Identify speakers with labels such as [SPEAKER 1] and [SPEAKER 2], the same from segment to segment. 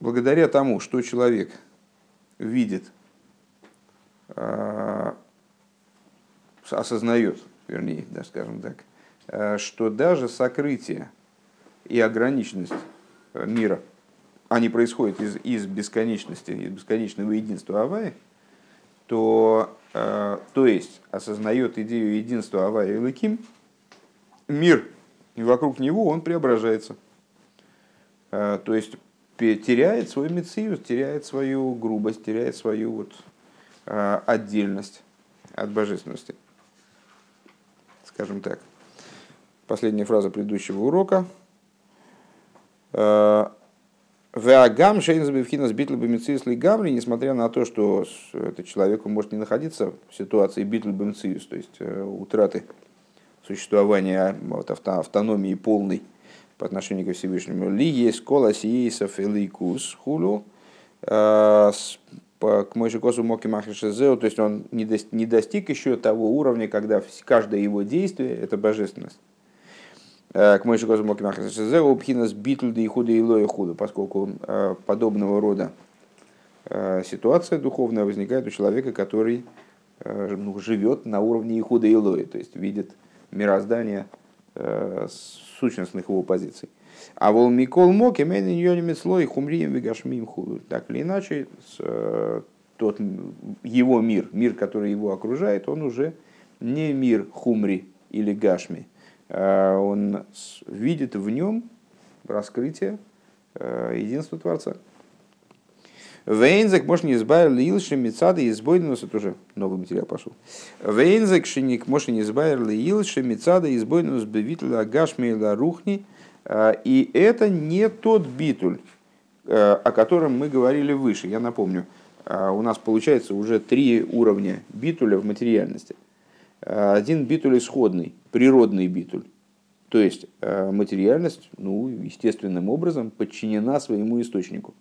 [SPEAKER 1] благодаря тому, что человек видит, э, осознает, вернее, да, скажем так, э, что даже сокрытие и ограниченность мира, они происходят из, из бесконечности, из бесконечного единства Аваи, то, то есть осознает идею единства Аваи и Лаким, мир вокруг него, он преображается. То есть теряет свою мецию, теряет свою грубость, теряет свою вот, а, отдельность от божественности. Скажем так. Последняя фраза предыдущего урока. А, Веагам Шейнзабивхина с битл бемциус гамри, несмотря на то, что этот человек может не находиться в ситуации битл бемциус, то есть э, утраты существования вот, автономии полной, по отношению ко Всевышнему. Ли есть кола сиесов элейкус хулу э, к Мойшикосу Моки Махришезеу, то есть он не достиг еще того уровня, когда каждое его действие – это божественность. Э, к Мойшикосу Моки Махришезеу пхинас битл да и худа и лоя худа, поскольку э, подобного рода ситуация духовная возникает у человека, который ну, живет на уровне Ихуда и Лои, то есть видит мироздание сущностных его позиций. А вол Микол Мок имен слой хумрием вигашмим худу. Так или иначе, э, тот его мир, мир, который его окружает, он уже не мир хумри или гашми. А он видит в нем раскрытие э, единства Творца. Вейнзек может не избавил Илши Мицада избойнус, это уже новый материал пошел. Вейнзек шиник может не избавил Илши Мицада избойнус бевитля Гашмейла Рухни. А, и это не тот битуль, э, о котором мы говорили выше. Я напомню, а, у нас получается уже три уровня битуля в материальности. А, один битуль исходный, природный битуль. То есть материальность, ну, естественным образом подчинена своему источнику.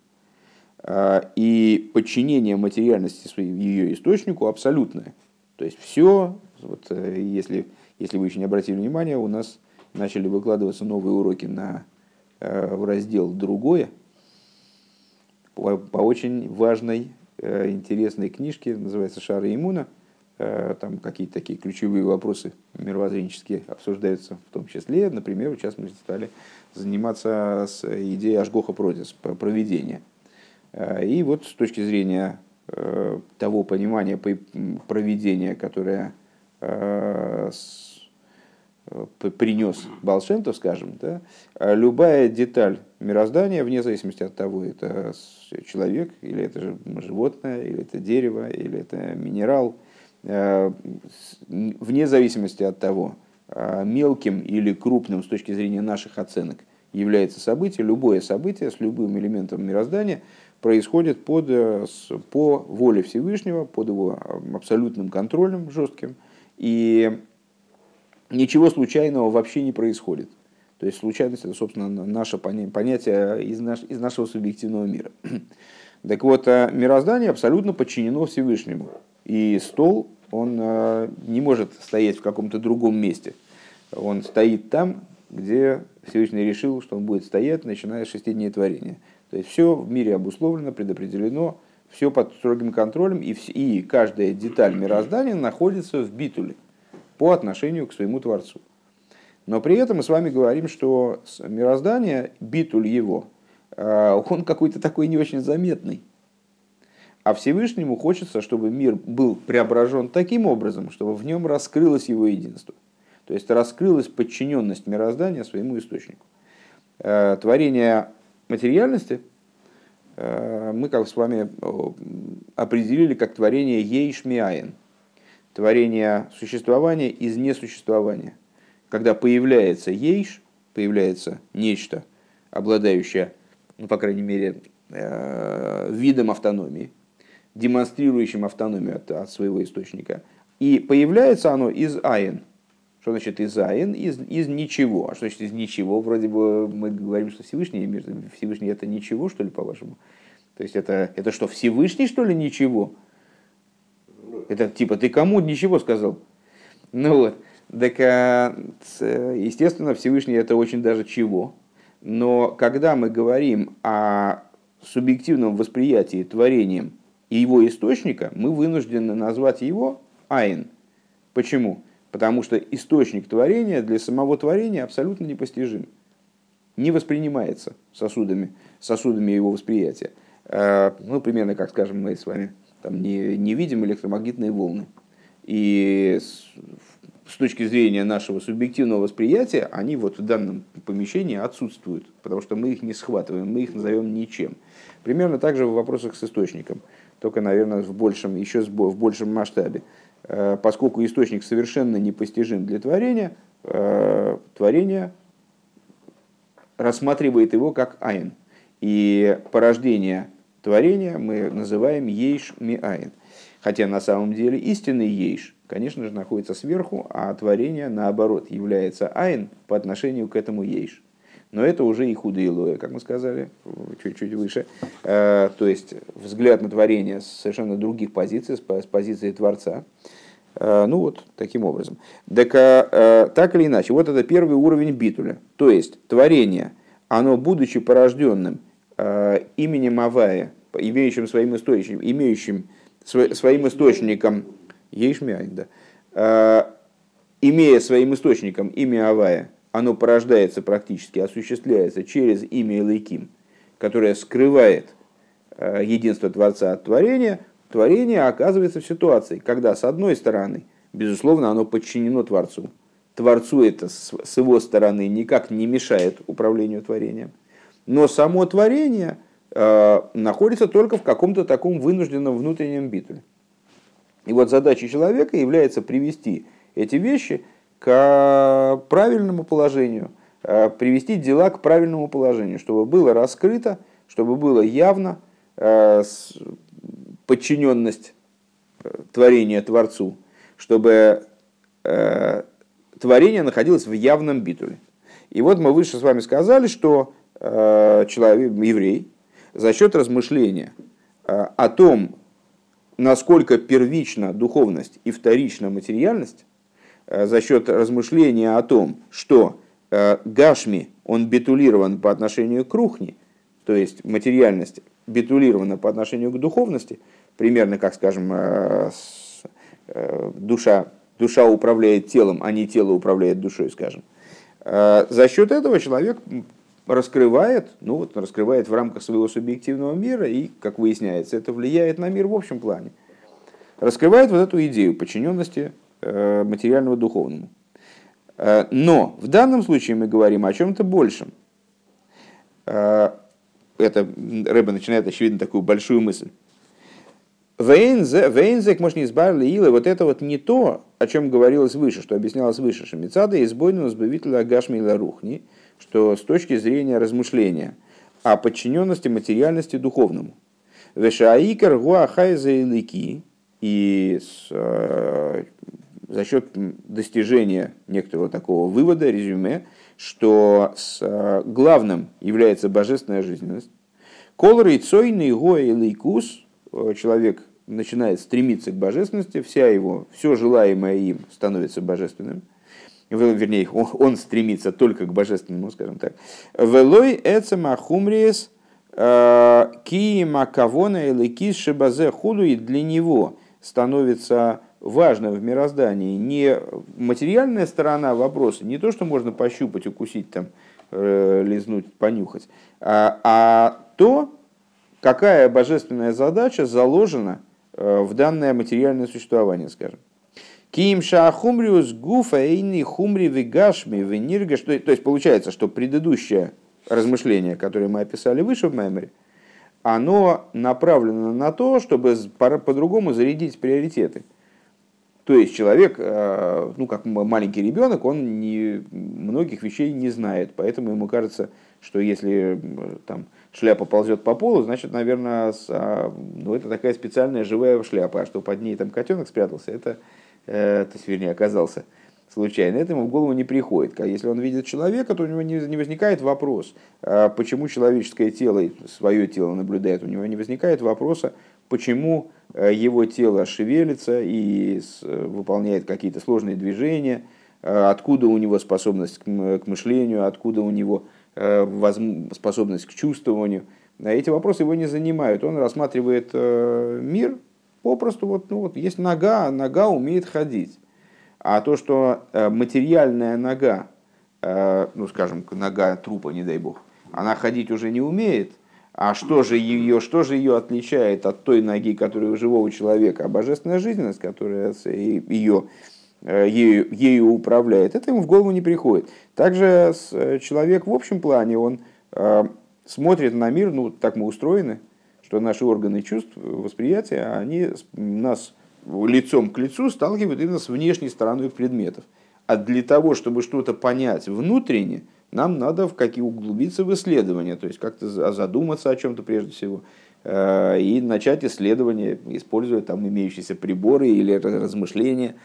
[SPEAKER 1] А, и подчинение материальности ее источнику абсолютное. То есть все, вот, э, если, если вы еще не обратили внимания, у нас начали выкладываться новые уроки на э, в раздел «Другое» по, по очень важной, э, интересной книжке, называется «Шара иммуна». Там какие-то такие ключевые вопросы мировоззренческие обсуждаются в том числе. Например, сейчас мы стали заниматься с идеей Ашгоха Продис, проведения – Э, и вот с точки зрения э, того понимания проведения, которое э, принес Балшемтов, скажем, да, любая деталь мироздания, вне зависимости от того, это человек, или это животное, или это дерево, или это минерал, вне зависимости от того, мелким или крупным с точки зрения наших оценок является событие, любое событие с любым элементом мироздания – происходит под, э, по воле Всевышнего, под его э, абсолютным контролем жестким, и ничего случайного вообще не происходит. То есть случайность это, собственно, наше понятие из, наш, из нашего субъективного мира. Так вот, э, мироздание абсолютно подчинено Всевышнему. И стол, он не может стоять в каком-то другом месте. Он стоит там, где Всевышний решил, что он будет стоять, начиная с шести дней творения. То есть все в мире обусловлено, предопределено, все под строгим контролем, и, и каждая деталь мироздания находится в битуле по отношению к своему Творцу. Но при этом мы с вами говорим, что мироздание, битуль его, а, он какой-то такой не очень заметный. А Всевышнему хочется, чтобы мир был преображен таким образом, чтобы в нем раскрылось его единство. То есть раскрылась подчиненность мироздания своему источнику. Э, творение материальности э, мы как с вами определили как творение ейшмиаин, творение существования из несуществования. Когда появляется ейш, появляется нечто, обладающее, ну, по крайней мере, э, видом автономии, демонстрирующим автономию от, от своего источника. И появляется оно из айн, что значит из Айн? Из, из ничего. А что значит из ничего? Вроде бы мы говорим, что Всевышний, Всевышний это ничего, что ли, по-вашему? То есть это, это что, Всевышний, что ли, ничего? Это типа, ты кому ничего сказал? Ну вот. Так, а, естественно, Всевышний это очень даже чего. Но когда мы говорим о субъективном восприятии творением и его источника, мы вынуждены назвать его айн. Почему? Потому что источник творения для самого творения абсолютно непостижим. Не воспринимается сосудами, сосудами его восприятия. Э, ну, примерно как, скажем, мы с вами там не, не видим электромагнитные волны. И с точки зрения нашего субъективного восприятия, они вот в данном помещении отсутствуют, потому что мы их не схватываем, мы их назовем ничем. Примерно так же в вопросах с источником, только, наверное, в большем, еще в большем масштабе. Э, поскольку источник совершенно непостижим для творения, э, творение рассматривает его как айн. И порождение творения мы называем ейш ми айн. Хотя на самом деле истинный ейш, конечно же, находится сверху, а творение, наоборот, является айн по отношению к этому ейш. Но это уже и лоя, как мы сказали, чуть-чуть выше. Э, то есть взгляд на творение с совершенно других позиций, с позиции Творца. Э, ну вот, таким образом. Так, э, так или иначе, вот это первый уровень битуля. То есть творение, оно, будучи порожденным именем Авая, имеющим своим источником, имеющим своим источником, Ейшмиайн, да, имея своим источником имя Авая, оно порождается практически, осуществляется через имя Элейким, которое скрывает э, единство Творца от творения, творение оказывается в ситуации, когда, с одной стороны, безусловно, оно подчинено Творцу. Творцу это с его стороны никак не мешает управлению творением. Но само творение э, находится только в каком-то таком вынужденном внутреннем битуле. И вот задача человека является привести эти вещи к правильному положению, э, привести дела к правильному положению, чтобы было раскрыто, чтобы было явно э, подчиненность э, творения Творцу, чтобы творение находилось в явном битуле. И вот мы выше с вами сказали, что человек, еврей, за счет размышления о том, насколько первична духовность и вторична материальность, Э, за счет размышления о том, что э, Гашми, он битулирован по отношению к Рухни, то есть материальность битулирована по отношению к духовности, примерно как, скажем, э, душа, душа управляет телом, а не тело управляет душой, скажем. За счет этого человек раскрывает, ну вот раскрывает в рамках своего субъективного мира, и, как выясняется, это влияет на мир в общем плане. Раскрывает вот эту идею подчиненности Э, материального духовному. Э, но в данном случае мы говорим о чем-то большем. Э, это Рэба начинает, очевидно, такую большую мысль. Вейнзек, может, не избавили Илы, вот это вот не то, о чем говорилось выше, что объяснялось выше, что Мецада избойного сбавителя Агашми Рухни, что с точки зрения размышления о подчиненности материальности духовному. Вешаикар гуахайза илики, и за счет достижения некоторого такого вывода, резюме, что с, э, главным является божественная жизненность. Кол рейцойный гоя лейкус, э, человек начинает стремиться к божественности, вся его, все желаемое им становится божественным. Вернее, он, он стремится только к божественному, скажем так. Велой эцема хумриес э, киима кавона или кис шибазе худу, и для него становится важно в мироздании не материальная сторона вопроса, не то, что можно пощупать, укусить, там, э, лизнуть, понюхать, а, а то, какая божественная задача заложена э, в данное материальное существование, скажем. Ким шахумриус гуфа эйни хумри вигашми вениргаш. То есть получается, что предыдущее размышление, которое мы описали выше в Меморе, оно направлено на то, чтобы по-другому зарядить приоритеты – то есть человек, э, ну как маленький ребенок, он не, многих вещей не знает, поэтому ему кажется, что если там, шляпа ползет по полу, значит, наверное, с, а, ну, это такая специальная живая шляпа, а что под ней там котенок спрятался, это, э, то есть, вернее, оказался случайно, это ему в голову не приходит. А если он видит человека, то у него не, не возникает вопрос, а почему человеческое тело, свое тело наблюдает, у него не возникает вопроса, почему э, его тело шевелится и выполняет какие-то сложные движения, э, откуда у него способность к мышлению, откуда у него э, способность к чувствованию. эти вопросы его не занимают. Он рассматривает мир попросту, вот, ну, вот есть нога, нога умеет ходить. А то, что материальная нога, ну, скажем, нога трупа, не дай бог, она ходить уже не умеет, а что же ее, что же ее отличает от той ноги, которая у живого человека, а божественная жизненность, которая ее, э, ею, ею управляет, это ему в голову не приходит. Также э, человек в общем плане, он э, смотрит на мир, ну так мы устроены, что наши органы чувств, восприятия, они нас лицом к лицу сталкивают именно с внешней стороной предметов. А для того, чтобы что-то понять внутренне, нам надо в какие углубиться в исследования, то есть как-то задуматься о чем-то прежде всего э, и начать исследование, используя там имеющиеся приборы или размышления,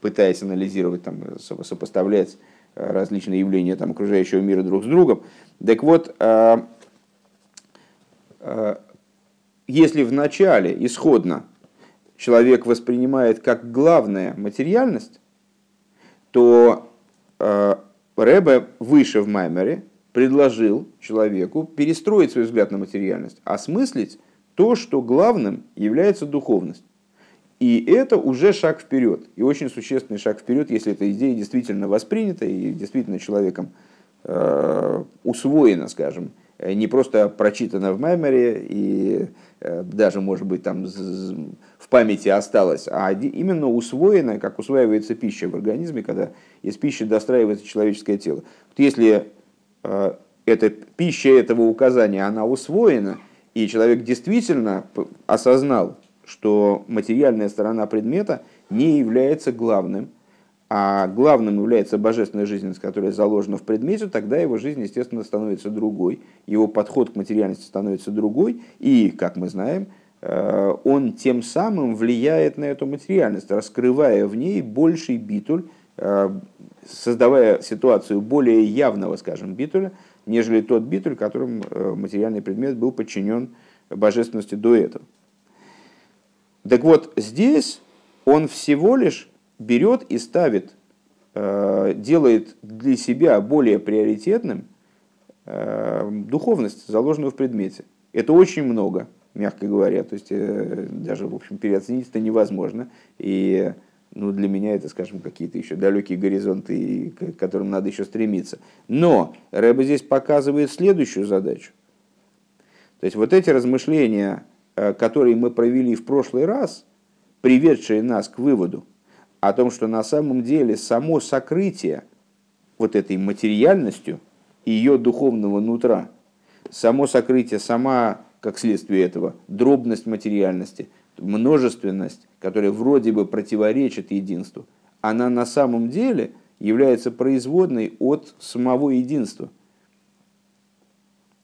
[SPEAKER 1] пытаясь анализировать, там, сопоставлять э, различные явления там, окружающего мира друг с другом. Так вот, э, если в начале исходно человек воспринимает как главная материальность, то Рэбе выше в Маймере предложил человеку перестроить свой взгляд на материальность, осмыслить то, что главным является духовность. И это уже шаг вперед. И очень существенный шаг вперед, если эта идея действительно воспринята и действительно человеком э, усвоена, скажем, не просто прочитано в меморе и э, даже, может быть, там в памяти осталось, а именно усвоено, как усваивается пища в организме, когда из пищи достраивается человеческое тело. Вот если э, эта пища этого указания, она усвоена, и человек действительно осознал, что материальная сторона предмета не является главным – а главным является божественная жизненность, которая заложена в предмете, тогда его жизнь, естественно, становится другой, его подход к материальности становится другой, и, как мы знаем, э, он тем самым влияет на эту материальность, раскрывая в ней больший битуль, э, создавая ситуацию более явного, скажем, битуля, нежели тот битуль, которым э, материальный предмет был подчинен божественности до этого. Так вот, здесь он всего лишь берет и ставит, э, делает для себя более приоритетным э, духовность, заложенную в предмете. Это очень много, мягко говоря. То есть э, даже, в общем, переоценить это невозможно. И ну, для меня это, скажем, какие-то еще далекие горизонты, к которым надо еще стремиться. Но Рэба здесь показывает следующую задачу. То есть вот эти размышления, которые мы провели в прошлый раз, приведшие нас к выводу, о том, что на самом деле само сокрытие вот этой материальностью ее духовного нутра, само сокрытие, сама, как следствие этого, дробность материальности, множественность, которая вроде бы противоречит единству, она на самом деле является производной от самого единства –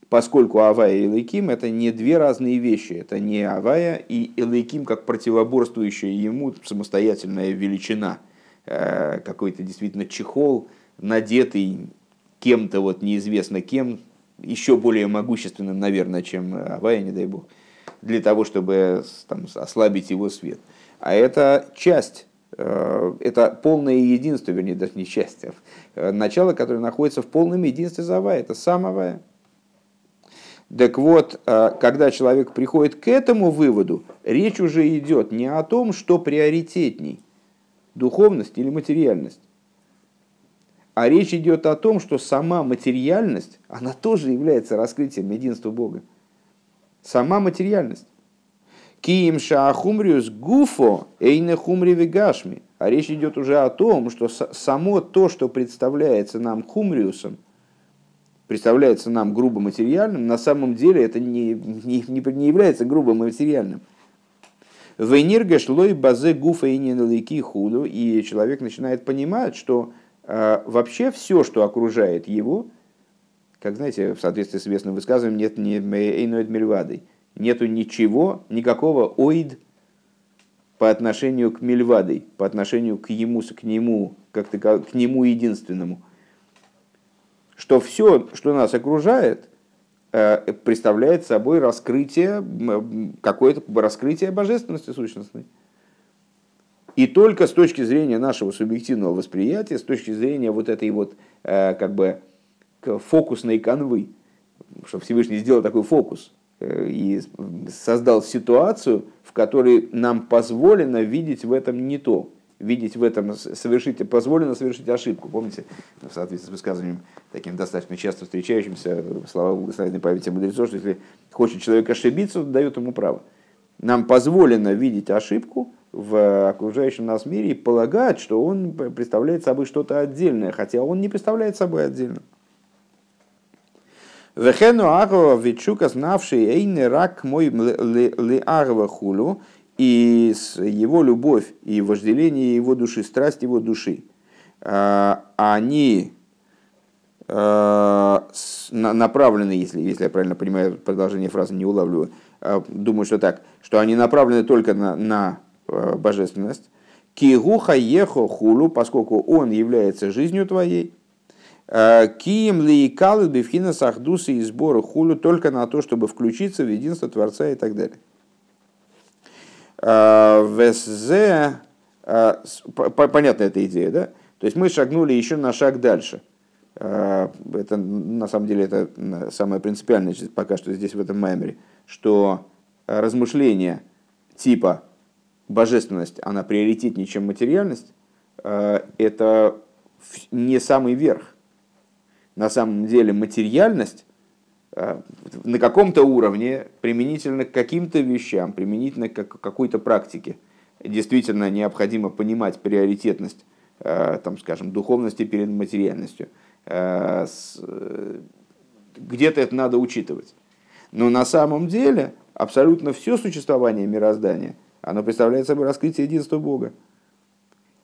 [SPEAKER 1] поскольку Авая и Элейким это не две разные вещи, это не Авая и Элейким как противоборствующая ему самостоятельная величина, э, какой-то действительно чехол, надетый кем-то, вот неизвестно кем, еще более могущественным, наверное, чем Авая, не дай бог, для того, чтобы там, ослабить его свет. А это часть э, это полное единство, вернее, даже не часть, а э, начало, которое находится в полном единстве за Авая, это сам Авая. Так вот, э, когда человек приходит к этому выводу, речь уже идет не о том, что приоритетней, духовность или материальность, а речь идет о том, что сама материальность, она тоже является раскрытием единства Бога. Сама материальность. Киим шаахумриус гуфо эйне хумри вегашми. А речь идет уже о том, что само то, что представляется нам хумриусом – представляется нам грубо материальным, на самом деле это не, не, не является грубо материальным. Шлой базе гуфа и неналики худу, и человек начинает понимать, что э, вообще все, что окружает его, как знаете, в соответствии с известным высказыванием, нет ни эйноид мельвадой, нету ничего, никакого оид по отношению к мельвадой, по отношению к ему, к нему, как к нему единственному – что все, что нас окружает, э, представляет собой раскрытие, какое-то раскрытие божественности сущностной. И только с точки зрения нашего субъективного восприятия, с точки зрения вот этой вот э, как бы фокусной канвы, что Всевышний сделал такой фокус, и создал ситуацию, в которой нам позволено видеть в этом не то, видеть в этом, совершить, позволено совершить ошибку. Помните, в соответствии с высказыванием, таким достаточно часто встречающимся, слова благословенной памяти мудрецов, что если хочет человек ошибиться, то дает ему право. Нам позволено видеть ошибку в окружающем нас мире и полагать, что он представляет собой что-то отдельное, хотя он не представляет собой отдельно. Вехену агова вичука знавший эйны рак мой ли агова хулу, и его любовь и вожделение его души, страсть его души, а, они а, направлены, если, если я правильно понимаю, продолжение фразы не улавливаю, а, думаю, что так, что они направлены только на, на божественность. Кигуха ехо хулу, поскольку он является жизнью твоей, Кием ли калы бифхина сахдусы и сборы хулю только на то, чтобы включиться в единство Творца и так далее. Везе, понятна эта идея, да? То есть мы шагнули еще на шаг дальше. Это на самом деле это самое принципиальное пока что здесь в этом маймере, что размышления типа божественность, она приоритетнее, чем материальность, это не самый верх на самом деле материальность э, на каком-то уровне, применительно к каким-то вещам, применительно к какой-то практике, действительно необходимо понимать приоритетность, э, там, скажем, духовности перед материальностью. Э, где-то это надо учитывать. Но на самом деле абсолютно все существование мироздания, оно представляет собой раскрытие единства Бога.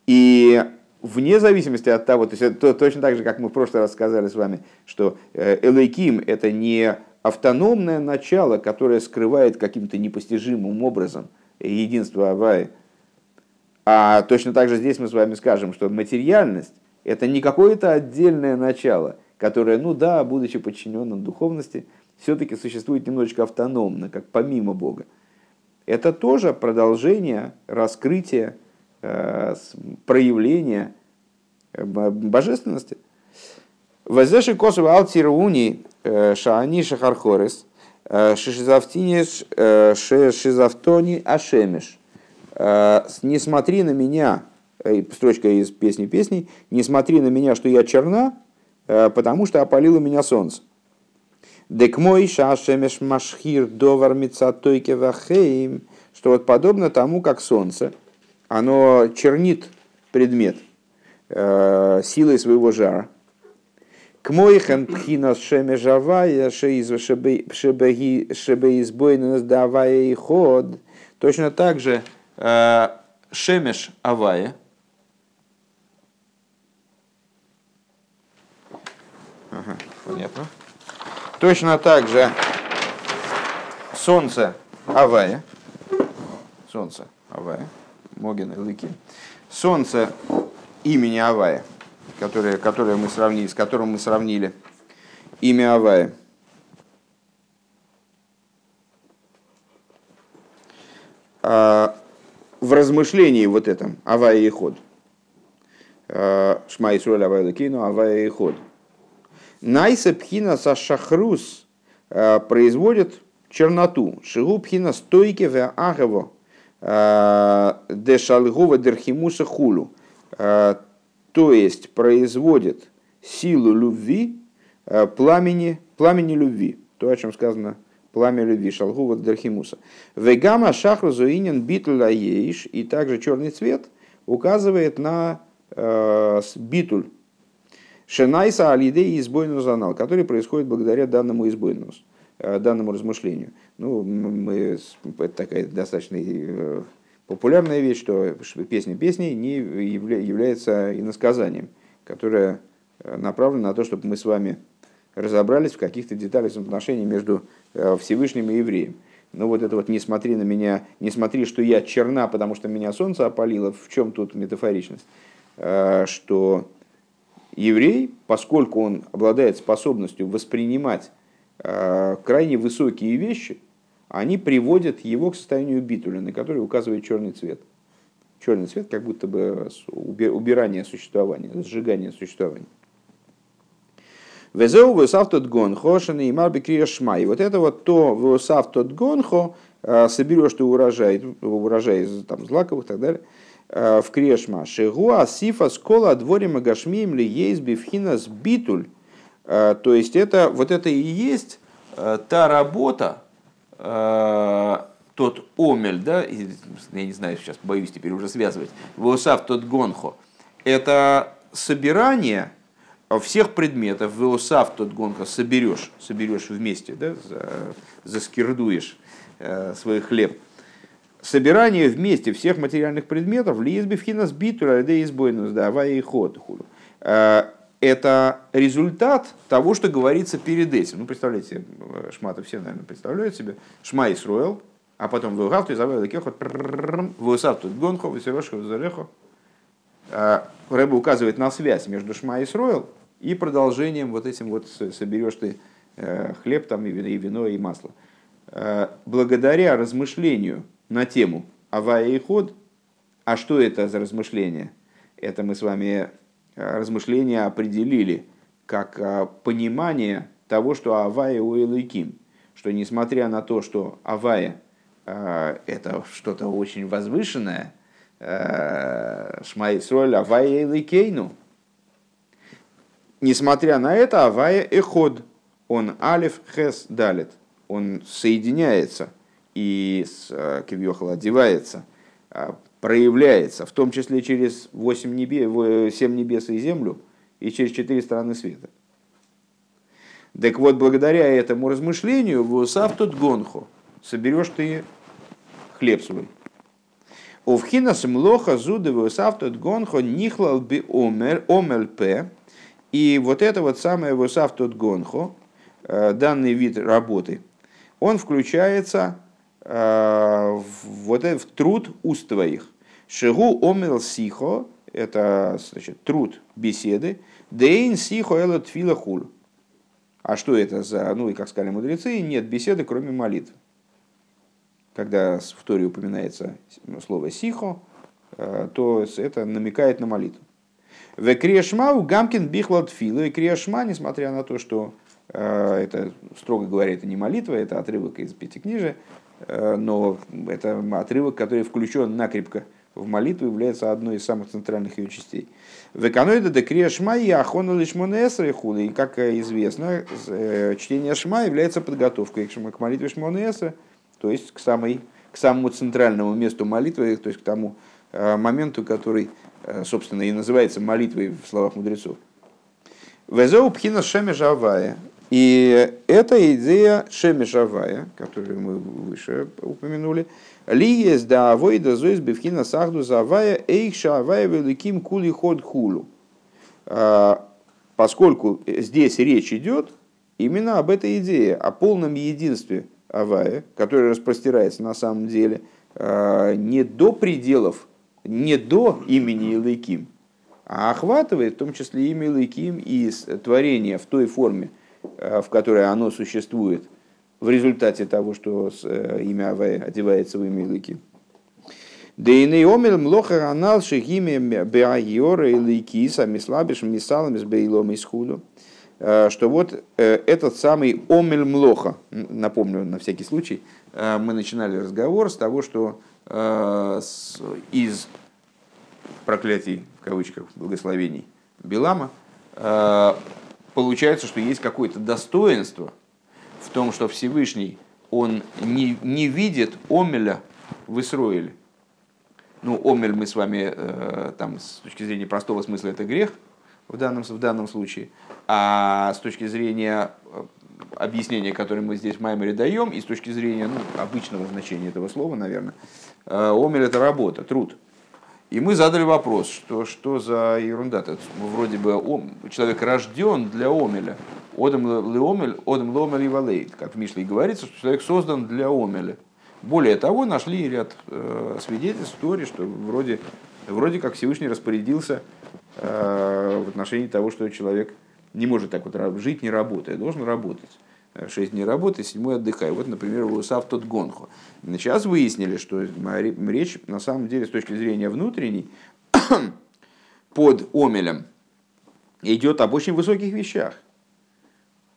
[SPEAKER 1] И вне зависимости от того, то есть это точно так же, как мы в прошлый раз сказали с вами, что э, Элейким – это не автономное начало, которое скрывает каким-то непостижимым образом единство Аваи. А точно так же здесь мы с вами скажем, что материальность – это не какое-то отдельное начало, которое, ну да, будучи подчиненным духовности, все-таки существует немножечко автономно, как помимо Бога. Это тоже продолжение раскрытия Э, проявление э, божественности. Возеши косово алтируни э, шаани шахархорес шизавтиниш шизавтони ашемеш. Не смотри на меня, строчка из песни песней, не смотри на меня, что я черна, потому что опалило меня солнце. Дек мой шашемеш машхир довар мицатойке вахейм, что вот подобно тому, как солнце – оно чернит предмет э, силой своего жара. К моихен пхина шеме жавая шебеизбойнес давая и ход. Точно так же э, шемеш авая. Ага, понятно. Точно так же солнце авая. Солнце авая. Моген и Лыки. Солнце имени Авая, которое, которое мы сравнили, с которым мы сравнили имя Авая. А, в размышлении вот этом Авая и Ход. А, Шма Исруэль Авая Лыкину, Авая и Ход. Найса Пхина Сашахрус а, производит черноту. Шигу Пхина стойке в Агаво Дешалгова Дерхимуса Хулу. То есть производит силу любви, э, пламени, пламени любви. То, о чем сказано пламя любви, шалгува дерхимуса. Вегама шахру зуинен битля ейш, и также черный цвет указывает на э, битуль. Шенайса алидей избойну занал, который происходит благодаря данному избойну. Э, данному размышлению. Ну, мы, это такая достаточно э, популярная вещь, что песня песней не является иносказанием, которое э, направлено на то, чтобы мы с вами разобрались в каких-то деталях взаимоотношений между Всевышним и евреем. Но вот это вот «не смотри на меня, не смотри, что я черна, потому что меня солнце опалило», в чем тут метафоричность? Что еврей, поскольку он обладает способностью воспринимать Э, крайне высокие вещи, они приводят его к состоянию битуля, на который указывает черный цвет. Черный цвет как будто бы убирание существования, сжигание существования. Везеу весав тот гонхо, и марби шма. И вот это вот то весав тот гонхо, э, соберешь ты урожай, урожай из там, злаковых и так далее, э, в крешма. Шигу асифа скола дворе магашмием ли есть бифхинас битуль. Э, то есть это, вот это и есть та работа, тот омель, да, я не знаю, сейчас боюсь теперь уже связывать, веосав тот гонхо, это собирание всех предметов, веосав тот гонхо, соберешь, соберешь вместе, да, заскирдуешь э, свой хлеб. Собирание вместе всех материальных предметов, лизби вхинас битуля, да избойнус, да, и ход. Э, это результат того, что говорится перед этим. Ну, представляете, Шмата все, наверное, представляют себе. Шма Исруэл, а потом Вилгав, ты забыл Лекехот, Вусав тут Гонхо, Васирошко, Зарехо. Рэба указывает на связь между Шма и Сроил и продолжением вот этим вот соберешь ты э, хлеб там и вино, и вино, и масло. Э, благодаря размышлению на тему Авая и Ход, а что это за размышление? Это мы с вами э, размышления определили как понимание того, что Авая у Элайким, что несмотря на то, что Авая Э, это что-то очень возвышенное. Э, Шмайсроль Авая Кейну. Несмотря на это, Авая Эход, он Алиф Хес Далит, он соединяется и с э, Кивьохал одевается, проявляется, в том числе через 8 небес, 7 небес и землю, и через четыре стороны света. Так вот, благодаря этому размышлению, в тут гонху, соберешь ты хлеб свой. Овхинас млоха зудовый савтот гонхо нихлал би омер омельп. И вот это вот самое высавтот гонхо, э, данный вид работы, он включается э, в, вот в труд уст твоих. Шигу омел сихо, это значит, труд беседы, дейн сихо эло тфила хул. А что это за, ну и как сказали мудрецы, нет беседы, кроме молитв когда в Торе упоминается слово «сихо», э, то это намекает на молитву. В Криешма у Гамкин бихлад филу, и Криешма, несмотря на то, что э, это, строго говоря, это не молитва, это отрывок из Пятикнижия, э, но это отрывок, который включен накрепко в молитву, является одной из самых центральных ее частей. В эканоида де крия шма и ахона лишмонесра и как известно, чтение шма является подготовкой к молитве шмонесра, то есть к, самой, к самому центральному месту молитвы, то есть к тому э, моменту, который, э, собственно, и называется молитвой в словах мудрецов. Везеу пхина шемежавая. И эта идея шемежавая, которую мы выше упомянули, ли есть да авойда зоис бифхина сахду завая эйх шавая великим кули ход хулу. А, поскольку здесь речь идет именно об этой идее, о полном единстве Авая, который распростирается на самом деле а, не до пределов, не до имени Илайким, а охватывает в том числе имя Илайким и творение в той форме, а, в которой оно существует в результате того, что э, имя Авая одевается в имя Илайким. Дейный омел млоха ранал шехиме беайора илайкиса мислабиш мисалам с бейлом из худу. Э, что вот э, этот самый Омель Млоха, напомню на всякий случай, мы начинали разговор с того, что из проклятий, в кавычках, благословений Белама, получается, что есть какое-то достоинство в том, что Всевышний, он не, не видит Омеля в Исроиле. Ну, Омель мы с вами, там, с точки зрения простого смысла, это грех – в данном, в данном случае. А с точки зрения э, объяснения, которое мы здесь в Маймере даем, и с точки зрения ну, обычного значения этого слова, наверное, э, омель – это работа, труд. И мы задали вопрос, что, что за ерунда -то? Вроде бы ом, человек рожден для омеля. Одам леомель, одам леомель и валейт. Как в Мишле говорится, что человек создан для омеля. Более того, нашли ряд э, свидетельств в что вроде, вроде как Всевышний распорядился Э, в отношении того, что человек не может так вот жить, не работая, должен работать. Э, шесть дней работы, седьмой отдыхай. Вот, например, Лусав тот гонху. Сейчас выяснили, что речь на самом деле с точки зрения внутренней под омелем идет об очень высоких вещах.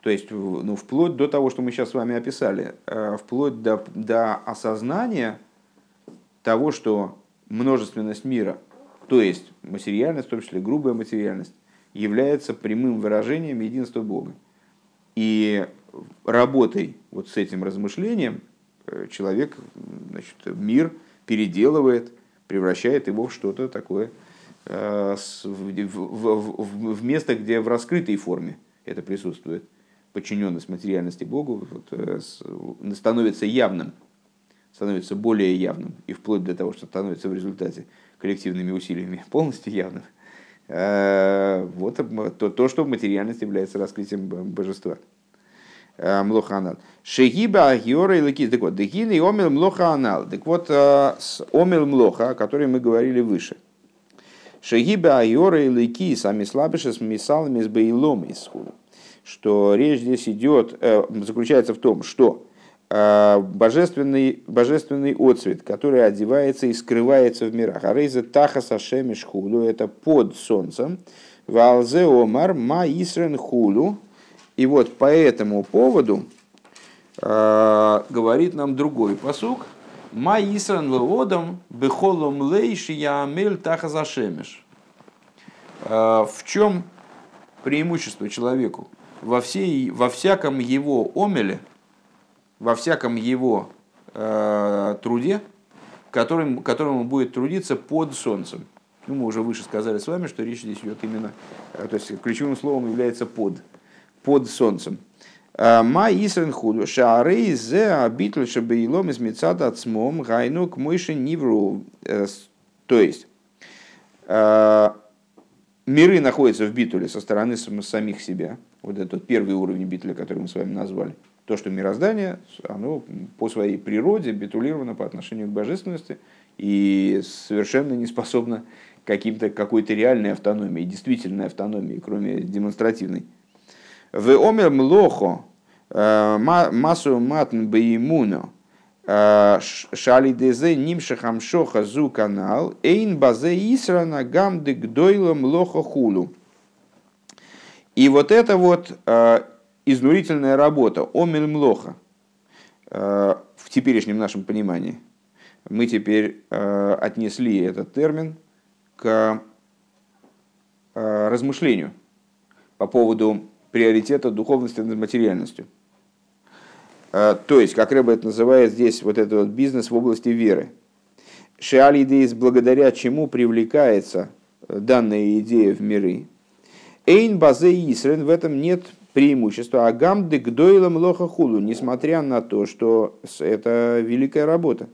[SPEAKER 1] то есть ну, вплоть до того, что мы сейчас с вами описали, вплоть до, до осознания того, что множественность мира, то есть материальность, в том числе грубая материальность, является прямым выражением единства Бога. И работой вот с этим размышлением э, человек значит, мир переделывает, превращает его в что-то такое, э, в место, где в раскрытой форме это присутствует. Подчиненность материальности Богу вот, э, становится явным, становится более явным, и вплоть до того, что становится в результате коллективными усилиями полностью явным. Вот то, то, что материальность является раскрытием божества. Э, млоханал. Шегиба агиора и лакиз. Так вот, дегин и омел млоханал. Так вот, э, с омел млоха, о которой мы говорили выше. Шегиба агиора и лакиз, а мислабиша с мисалами с бейлом из Что речь здесь идет, э, заключается в том, что божественный, божественный отцвет, который одевается и скрывается в мирах. А рейза таха сашеми шхулу, это под солнцем. Валзе омар ма исрен хулу, и вот по этому поводу э, говорит нам другой посук. Ма исран леводом бехолом лейши яамель тахазашемеш. Э, в чем преимущество человеку? Во, всей, во всяком его омеле, во всяком его э, труде, которым, которым он будет трудиться под солнцем. Ну, мы уже выше сказали с вами, что речь здесь идет именно, э, то есть ключевым словом является под под солнцем. А, ма исрен худу, шаарей зе абитль шабеилом из мецада ацмом гайну к мойши нивру. Э, то есть, а, миры находятся в битуле со стороны самих себя. Вот этот первый уровень битуля, который мы с вами назвали. То, что мироздание, оно по своей природе битулировано по отношению к божественности и совершенно не способно каким-то, какой-то реальной автономии, действительной автономии, кроме демонстративной. В омер млохо э, массу матн беймуно э, шали дезе нимшахам шоха зу канал эйн базе исрана гамды гдойла млохо хулу. И вот это вот э, изнурительная работа, омель млоха, в теперешнем нашем понимании. Мы теперь отнесли этот термин к размышлению по поводу приоритета духовности над материальностью. А, то есть, как Рэбе это называет здесь, вот этот вот бизнес в области веры. Шиалидейс, благодаря чему привлекается э, данная идея в миры. Эйн базе Исрен, в этом нет преимущества. Агам дегдойлам лоха хулу, несмотря на то, что это великая работа.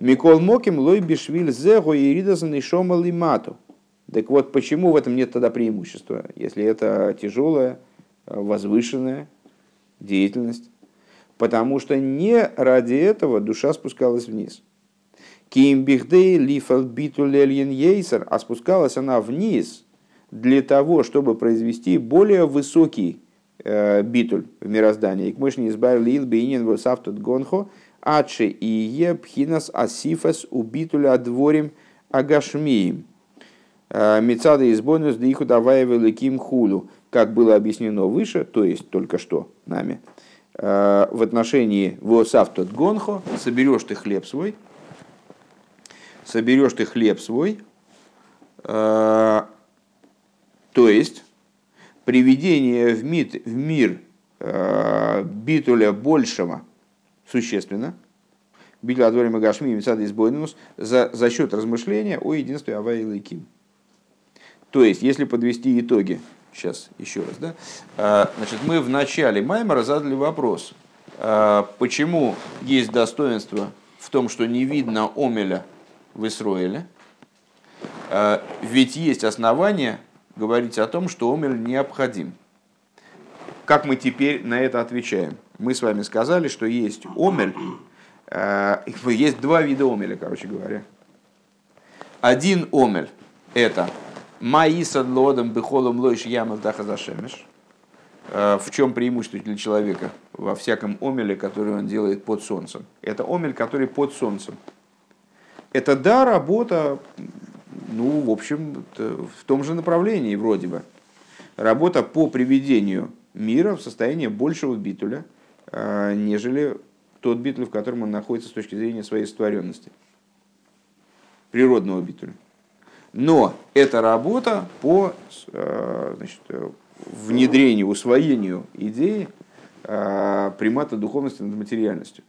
[SPEAKER 1] Микол Моким лой бишвиль зего и ридасан и шома лимату. Так вот, почему в этом нет тогда преимущества, если это тяжелая, возвышенная деятельность, потому что не ради этого душа спускалась вниз. Кимбихдей лифал биту ейсер, а спускалась она вниз для того, чтобы произвести более высокий э, битуль в мироздании. К мышни избавили илбейнин высавтут гонхо, аче и е пхинас асифас у битуля дворим агашмиим. Э, Мецада избонус диху давай великим хулю как было объяснено выше, то есть только что нами, э, в отношении «Восав тот гонхо» соберешь ты хлеб свой, соберешь ты хлеб свой, э, то есть приведение в, мир, в мир э, битуля большего существенно, битуля дворим Гашми и Мисада за, за счет размышления о единстве Авай и Лейким. То есть, если подвести итоги Сейчас еще раз. Да? А, значит, мы в начале Маймера задали вопрос, а, почему есть достоинство в том, что не видно Омеля в Исроиле, а, ведь есть основания говорить о том, что Омель необходим. Как мы теперь на это отвечаем? Мы с вами сказали, что есть Омель, есть два вида Омеля, короче говоря. Один Омель – это Маисад лодом бехолом лойш ямов дахазашемеш. Э, в чем преимущество для человека во всяком омеле, который он делает под солнцем? Это омель, который под солнцем. Это да, работа, ну, в общем, в том же направлении вроде бы. Работа по приведению мира в состояние большего битуля, нежели тот битуль, в котором он находится с точки зрения своей сотворенности, природного битуля. Но это работа по значит, внедрению, усвоению идеи примата духовности над материальностью.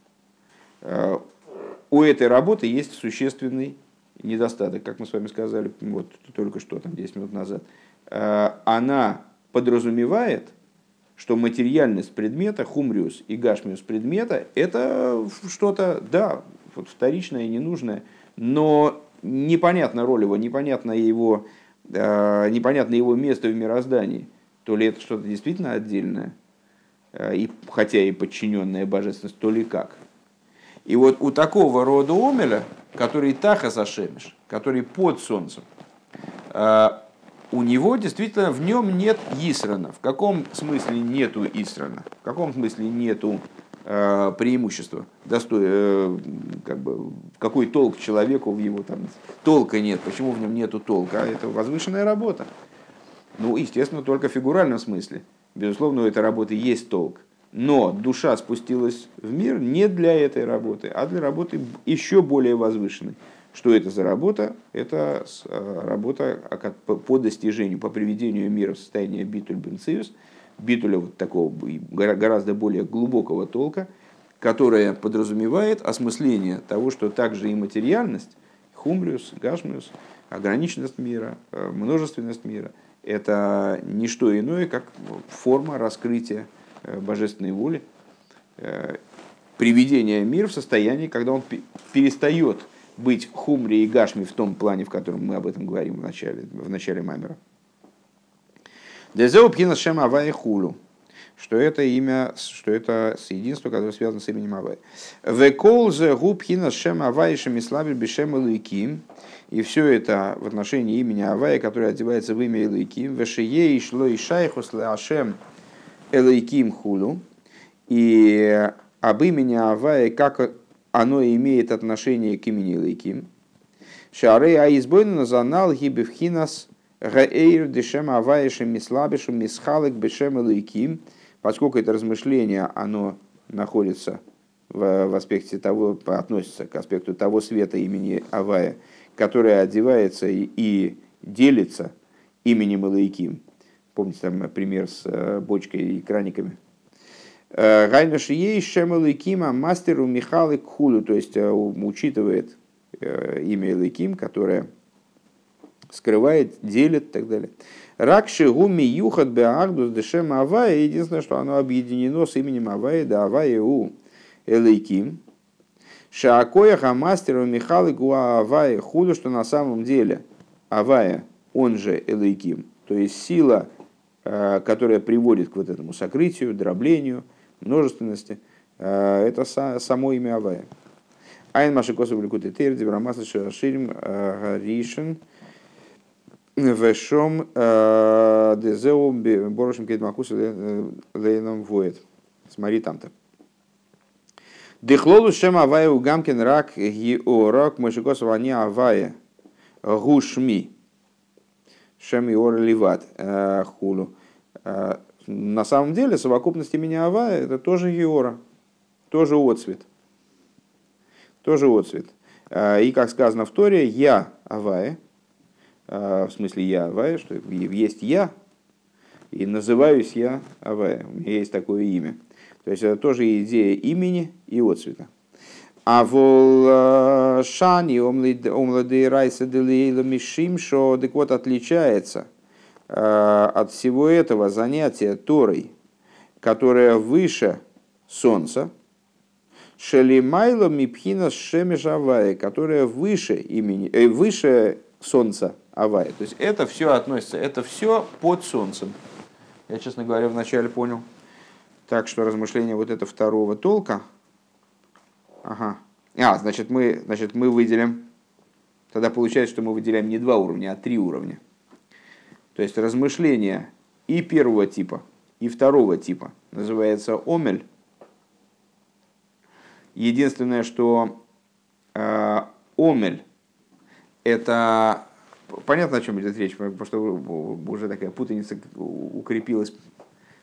[SPEAKER 1] У этой работы есть существенный недостаток, как мы с вами сказали вот только что, там 10 минут назад. Она подразумевает, что материальность предмета, хумриус и гашмиус предмета, это что-то, да, вот вторичное и ненужное, но непонятна роль его, непонятно его, э, непонятно его место в мироздании. То ли это что-то действительно отдельное, э, и, хотя и подчиненное божественность, то ли как. И вот у такого рода омеля, который таха зашемиш, который под солнцем, э, у него действительно в нем нет Исрана. В каком смысле нету Исрана? В каком смысле нету э, преимущества? Достой, э, как бы, какой толк человеку в его там толка нет? Почему в нем нету толка? А это возвышенная работа. Ну, естественно, только в фигуральном смысле. Безусловно, у этой работы есть толк. Но душа спустилась в мир не для этой работы, а для работы еще более возвышенной. Что это за работа? Это э, работа по достижению, по приведению мира в состояние битуль бенциус, битуля вот такого гораздо более глубокого толка, которая подразумевает осмысление того, что также и материальность, хумриус, гашмиус, ограниченность мира, э, множественность мира, это не что иное, как форма раскрытия э, божественной воли, приведения мира в состоянии, когда он перестает быть хумри и гашми в том плане, в котором мы об этом говорим в начале, в начале Мамера. Дезеу пхина шем авай хулу. Что это имя, что это единство, которое связано с именем Авай. Векол зе губхина шем авай шемиславель бешем луиким. И все это в отношении имени Авая, которое одевается в имя Элайким. Вешие и шло и шайхус ашем Элайким хулу. И об имени Авая, как оно имеет отношение к имени Лейким. Шары Аизбойна занал гибевхинас гаэйр дешем аваешем мислабешем мисхалек бешем Лейким, поскольку это размышление, оно находится в, в аспекте того, относится к аспекту того света имени Авая, которое одевается и, и делится именем Илайким. Помните там пример с э, бочкой и краниками? Гайнаш ей шемел Кима мастеру Михалы Кхулю, то есть э, учитывает э, имя Ликим, которое скрывает, делит и так далее. Ракши гуми юхат беагдус дешем авая, единственное, что оно объединено с именем Авая, да Авая у Элейким. Шаакоя хамастеру Михалы Гуа Авая худу, что на самом деле Авая, он же Элейким, то есть сила, э, которая приводит к вот этому сокрытию, дроблению – множественности, э, это само имя Авая. Айн Маши Косов Ликуты Тейр, Дибрамаса Ширим э, Гаришин, Вешом э, Дезеу Борошим Кейдмакус Лейном Воет. Смотри там-то. Дехлолу шем авая гамкин рак гиорак мышикосов они авая гушми шем иор ливат хулу на самом деле совокупность имени Авая это тоже Геора, тоже отцвет. Тоже отцвет. И как сказано в Торе, я Авая, в смысле я Авая, что есть я, и называюсь я Авая, у меня есть такое имя. То есть это тоже идея имени и отцвета. А вол а, шани омлады райса делейла мишимшо, так вот отличается – Э, от всего этого занятия Торой, которое выше Солнца, Шелимайло Мипхина Шемеш Авая, которая выше имени, э, выше Солнца Авая. То есть это все относится, это все под Солнцем. Я, честно говоря, вначале понял. Так что размышление вот это второго толка. Ага. А, значит, мы, значит, мы выделим. Тогда получается, что мы выделяем не два уровня, а три уровня. То есть размышление и первого типа, и второго типа называется омель. Единственное, что э, омель это понятно, о чем идет речь, потому что уже такая путаница укрепилась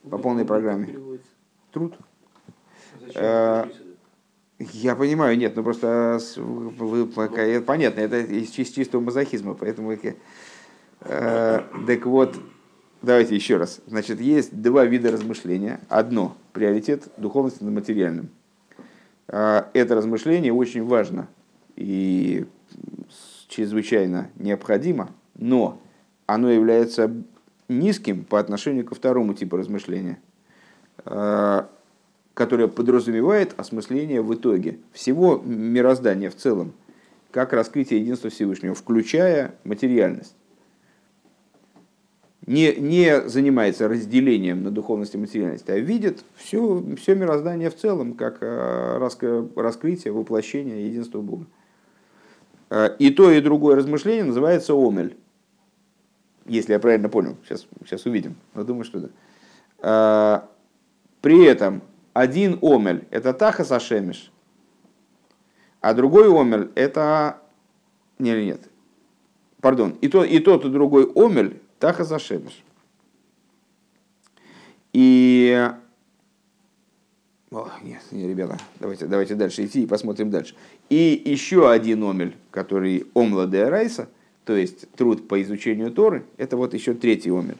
[SPEAKER 1] по полной программе. Труд. Э? Я понимаю, нет, ну просто вы, понятно, это из чис- чистого мазохизма, поэтому э, э, так вот, давайте еще раз. Значит, есть два вида размышления. Одно приоритет духовности над материальным. Э, Это размышление очень важно и чрезвычайно необходимо, но оно является низким по отношению ко второму типу размышления, э, которое подразумевает осмысление в итоге всего мироздания в целом, как раскрытие единства Всевышнего, включая материальность. Не, не занимается разделением на духовность и материальность, а видит все, все мироздание в целом, как э, раскрытие, воплощение единства Бога. Э, И то, и другое размышление называется омель. Если я правильно понял, сейчас, сейчас увидим, но думаю, что да. Э, При этом один омель – это тахас ашемиш, а другой омель – это... Нет, нет, пардон, и, то, и тот, и другой омель – тахас ашемиш. И... О, нет, нет, ребята, давайте, давайте дальше идти и посмотрим дальше. И еще один омель, который омла де райса, то есть труд по изучению Торы, это вот еще третий омель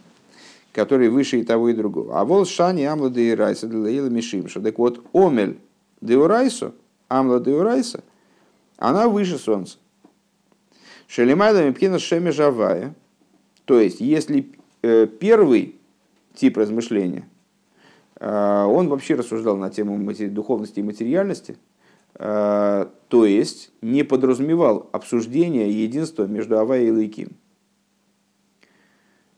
[SPEAKER 1] который выше и того, и другого. А вол шани амла де ирайса де лаила мишимша. Так вот, омель де урайсо, амла де урайса, она выше солнца. Шелемайда мипкина шеме жавая. То есть, если э, первый тип размышления, он вообще рассуждал на тему духовности и материальности, э, то есть не подразумевал обсуждение единства между Авай и Лейким.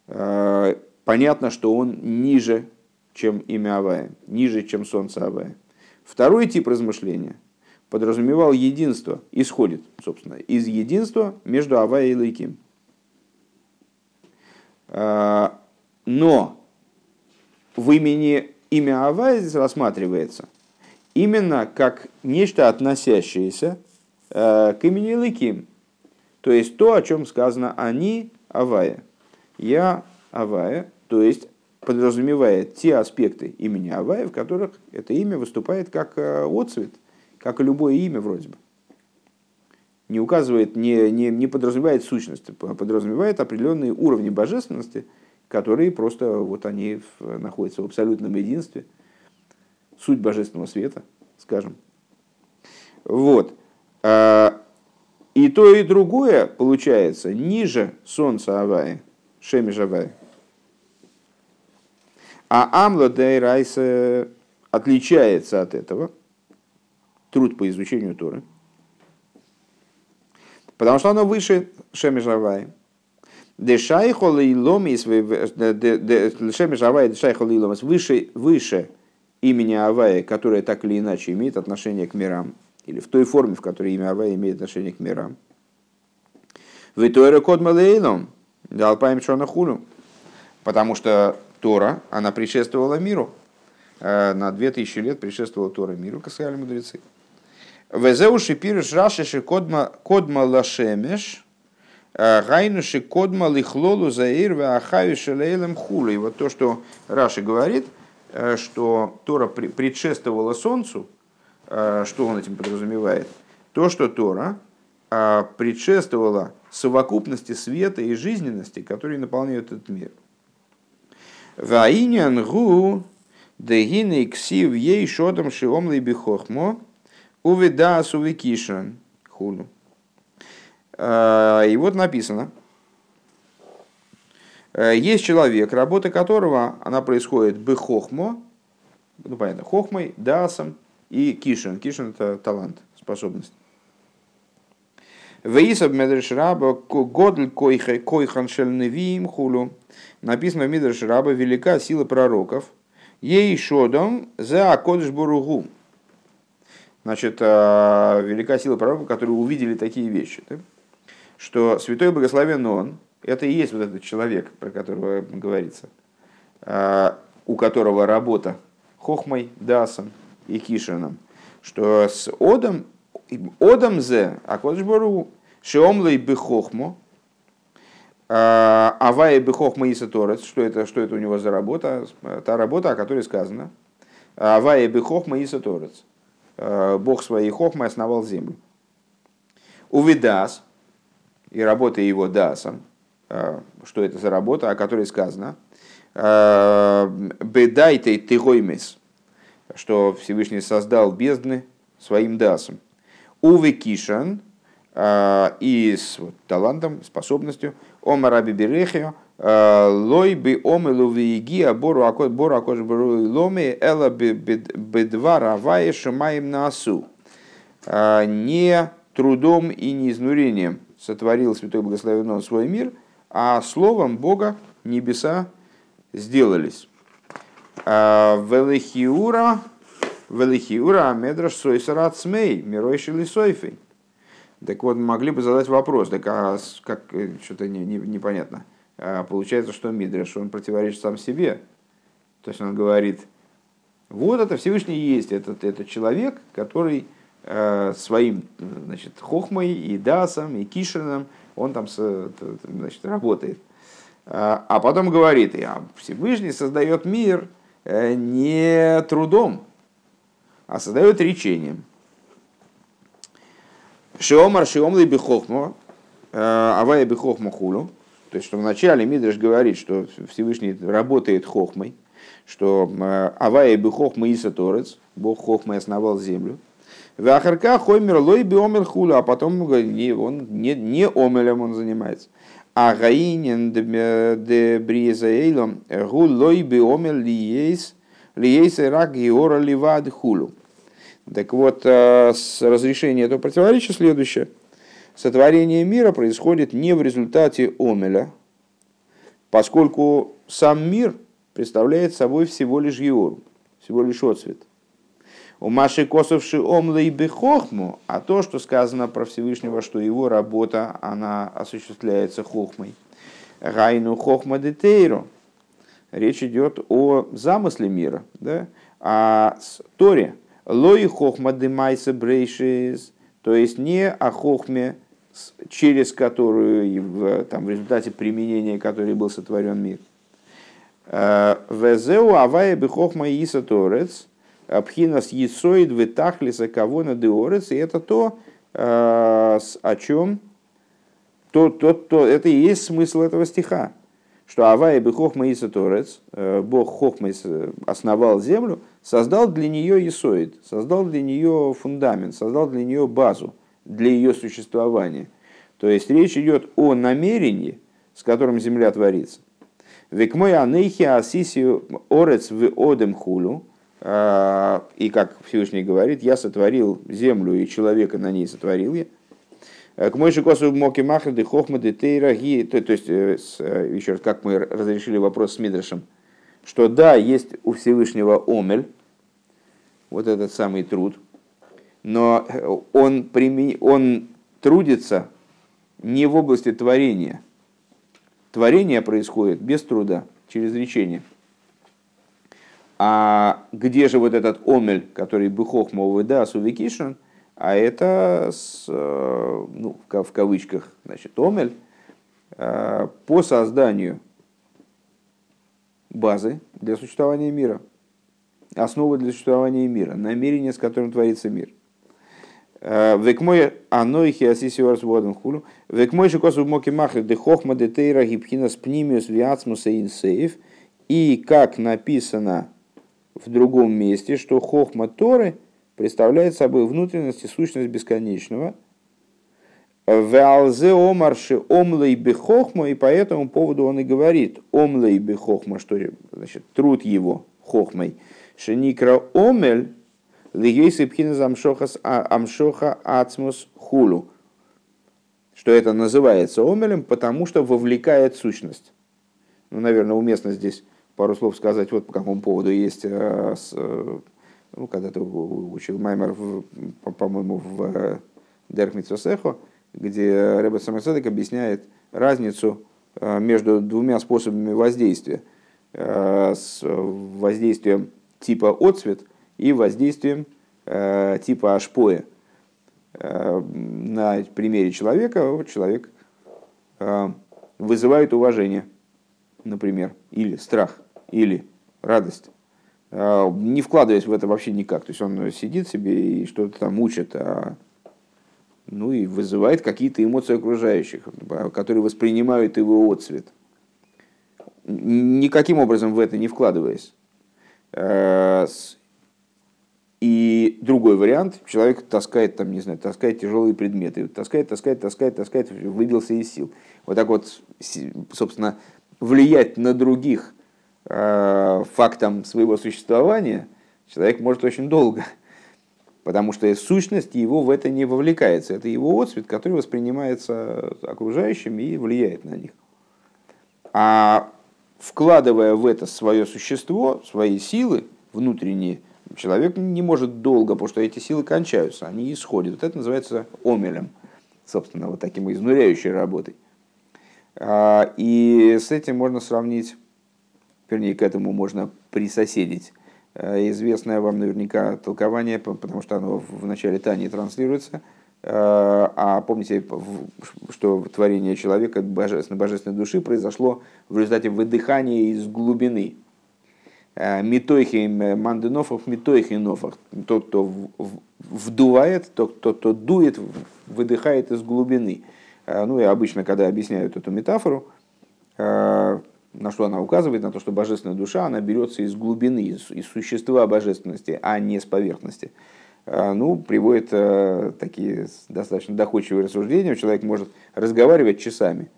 [SPEAKER 1] Э, Понятно, что он ниже, чем имя Авая, ниже, чем солнце Авая. Второй тип размышления подразумевал единство, исходит, собственно, из единства между Авая и Лейким. Э, Но в имени имя Авая здесь рассматривается именно как нечто относящееся э, к имени Лейким. То есть то, о чем сказано «они Авая». Я Авая, то есть подразумевает те аспекты имени Авая, в которых это имя выступает как э, отцвет, как любое имя вроде бы. Не указывает, не, не, не подразумевает сущность, а подразумевает определенные уровни божественности, которые просто вот они находятся в абсолютном единстве. Суть божественного света, скажем. Вот. А, И то, и другое получается ниже солнца Авая, Шемиш Авая. А Амла Дей Райса отличается от этого, труд по изучению Торы, потому что оно выше Шемиш Авая. Дешайхол и ломис, Дешайхол и ломис, выше, выше имени Авая, которое так или иначе имеет отношение к мирам, или в той форме, в которой имя Авая имеет отношение к мирам. Витойра код малейлом, далпаем шонахуну. Потому что Тора, она предшествовала миру. Э, На 2000 лет предшествовала Тора миру, как сказали мудрецы. Везеу шипирыш рашиши кодма, лашемеш, гайнуши кодма лихлолу заир веахаю шелейлем хулу. И вот то, что Раши говорит, э, что Тора предшествовала Солнцу, э, что он этим подразумевает? То, что Тора э, предшествовала совокупности света и жизненности, которые наполняют этот мир. Ваинян гу дегины ксив ей шодом шиом бихохмо увида сувикишан хулу. И вот написано, э, есть человек, работа которого она происходит бехохмо, ну понятно, хохмой, дасом и кишен. Кишен это талант, способность. Вейсаб медреш раба годль койхан шельневиим хулу. Написано в Мидрш раба велика сила пророков. Ей шодом за акодыш буругу. Значит, а, велика сила пророков, которые увидели такие вещи. да? Что святой благословен он, это и есть вот этот человек, про которого говорится, а, у которого работа хохмой, дасом и кишином, что с одом, одом зе, а кодыш буругу, шеомлей бы хохмо, Авая бехох маиса торец, что это, что это у него за работа? Та работа, о которой сказано. Авая бехох маиса торец. Бог своей хохмой основал землю. Увидас, и работа его дасом, что это за работа, о которой сказано. Бедайте тыгоймес, что Всевышний создал бездны своим дасом. Уве кишан, и с вот, талантом, способностью, Ома раби берехио, лой би омелу виги, а бору акот бору акот бору ломи, эла бедва равая шумаем насу. Не трудом и не изнурением сотворил Святой Благословенный свой мир, а словом Бога небеса сделались. Велихиура, Велихиура, Медраш Сойсарат Смей, Мирой Шилисойфей. Так вот, могли бы задать вопрос, так а как э, что-то не, не, непонятно. А получается, что Мидреш, он противоречит сам себе. То есть он говорит, вот это Всевышний есть, этот, этот человек, который своим значит, хохмой и дасом, и кишином, он там значит, работает. А, а потом говорит, а Всевышний создает мир э, не трудом, а создает речением. Шиомар шиом ли бихохмо, э, авая бихохмо хулу. То есть, что вначале Мидриш говорит, что Всевышний работает хохмой, что э, авая бихохма иса торец, Бог хохмой основал землю. В Ахарка хоймер лой биомер хулу, а потом он не, не омелем он занимается. А гаинен де бризаэйлом гу лой биомер лиейс лиейс рак геора ливад хулу. Так вот, э, с разрешения этого противоречия следующее. Сотворение мира происходит не в результате омеля, поскольку сам мир представляет собой всего лишь еору, всего лишь отцвет. У Маши Косовши омла и бехохму, а то, что сказано про Всевышнего, что его работа, она осуществляется хохмой. Гайну хохма детейру. Речь идет о замысле мира, да? о Торе, Лои хохма дымайса брейшис, то есть не о хохме, через которую, в, там, в результате применения которой был сотворен мир. Э, Везеу авая бихохма иса торец, пхинас есоид витахлиса кавона деорец, и это то, э, о чем то, то, то, это и есть смысл этого стиха что Авая бы Хохма Иса Торец, э, Бог Хохма основал землю, создал для нее Исоид, создал для нее фундамент, создал для нее базу, для ее существования. То есть речь идет о намерении, с которым земля творится. Век мой анейхи асисию орец в одем хулю, э, и как Всевышний говорит, я сотворил землю и человека на ней сотворил я, к мойши косу моки махрды хохмады тейраги. То есть, э, э, еще раз, как мы разрешили вопрос с Мидрашем, что да, есть у Всевышнего омель, вот этот самый труд, но э, он, примен... он трудится не в области творения. Творение происходит без труда, через речение. А где же вот этот омель, который бы хохмовый да, сувикишн, а это, с, э, ну, в кавычках, значит, омель, э, по созданию базы для существования мира, основы для существования мира, намерение, с которым творится мир. Э, векмой аной хиасисиорс водом хулу. Векмой же косу моки махли де хохма де тейра гипхина спнимиус виацмуса инсейв. И как написано в другом месте, что хохма Торы – представляет собой внутренность и сущность бесконечного. Валзе омарши омлей бехохма, и по этому поводу он и говорит омлей бехохма, что значит труд его хохмой. Шеникра омель а, амшоха ацмус хулу. Что это называется омелем, потому что вовлекает сущность. Ну, наверное, уместно здесь пару слов сказать, вот по какому поводу есть э, ну, когда-то учил Маймер, по-моему, в э, Дерх Митсосехо, где Рэбе Самасадек объясняет разницу э, между двумя способами воздействия. Э, с воздействием типа отцвет и воздействием типа ашпоя. На примере человека, человек вызывают уважение, например, или страх, или радость, а, не вкладываясь в это вообще никак. То есть он сидит себе и что-то там учит, а, ну и вызывает какие-то эмоции окружающих, которые воспринимают его отцвет. Никаким образом в это не вкладываясь. А, и другой вариант, человек таскает, там, не знаю, таскает тяжелые предметы, таскает, таскает, таскает, таскает, выбился из сил. Вот так вот, собственно, влиять на других фактом своего существования человек может очень долго. Потому что сущность его в это не вовлекается. Это его отцвет, который воспринимается окружающими и влияет на них. А вкладывая в это свое существо, свои силы внутренние, человек не может долго, потому что эти силы кончаются, они исходят. Вот это называется омелем, собственно, вот таким изнуряющей работой. А, и с этим можно сравнить, вернее, к этому можно присоседить э, известное вам наверняка толкование, потому что оно в начале Тани транслируется. Э, а помните, что творение человека, божественной, божественной души, произошло в результате выдыхания из глубины. Э, Митойхи манденофов, митойхи нофах. Тот, кто вдувает, тот, кто, кто дует, выдыхает из глубины. Ну и обычно, когда объясняют эту метафору, на что она указывает, на то, что божественная душа, она берется из глубины, из, из существа божественности, а не с поверхности. Э, ну, приводит такие достаточно доходчивые рассуждения. Человек может разговаривать часами –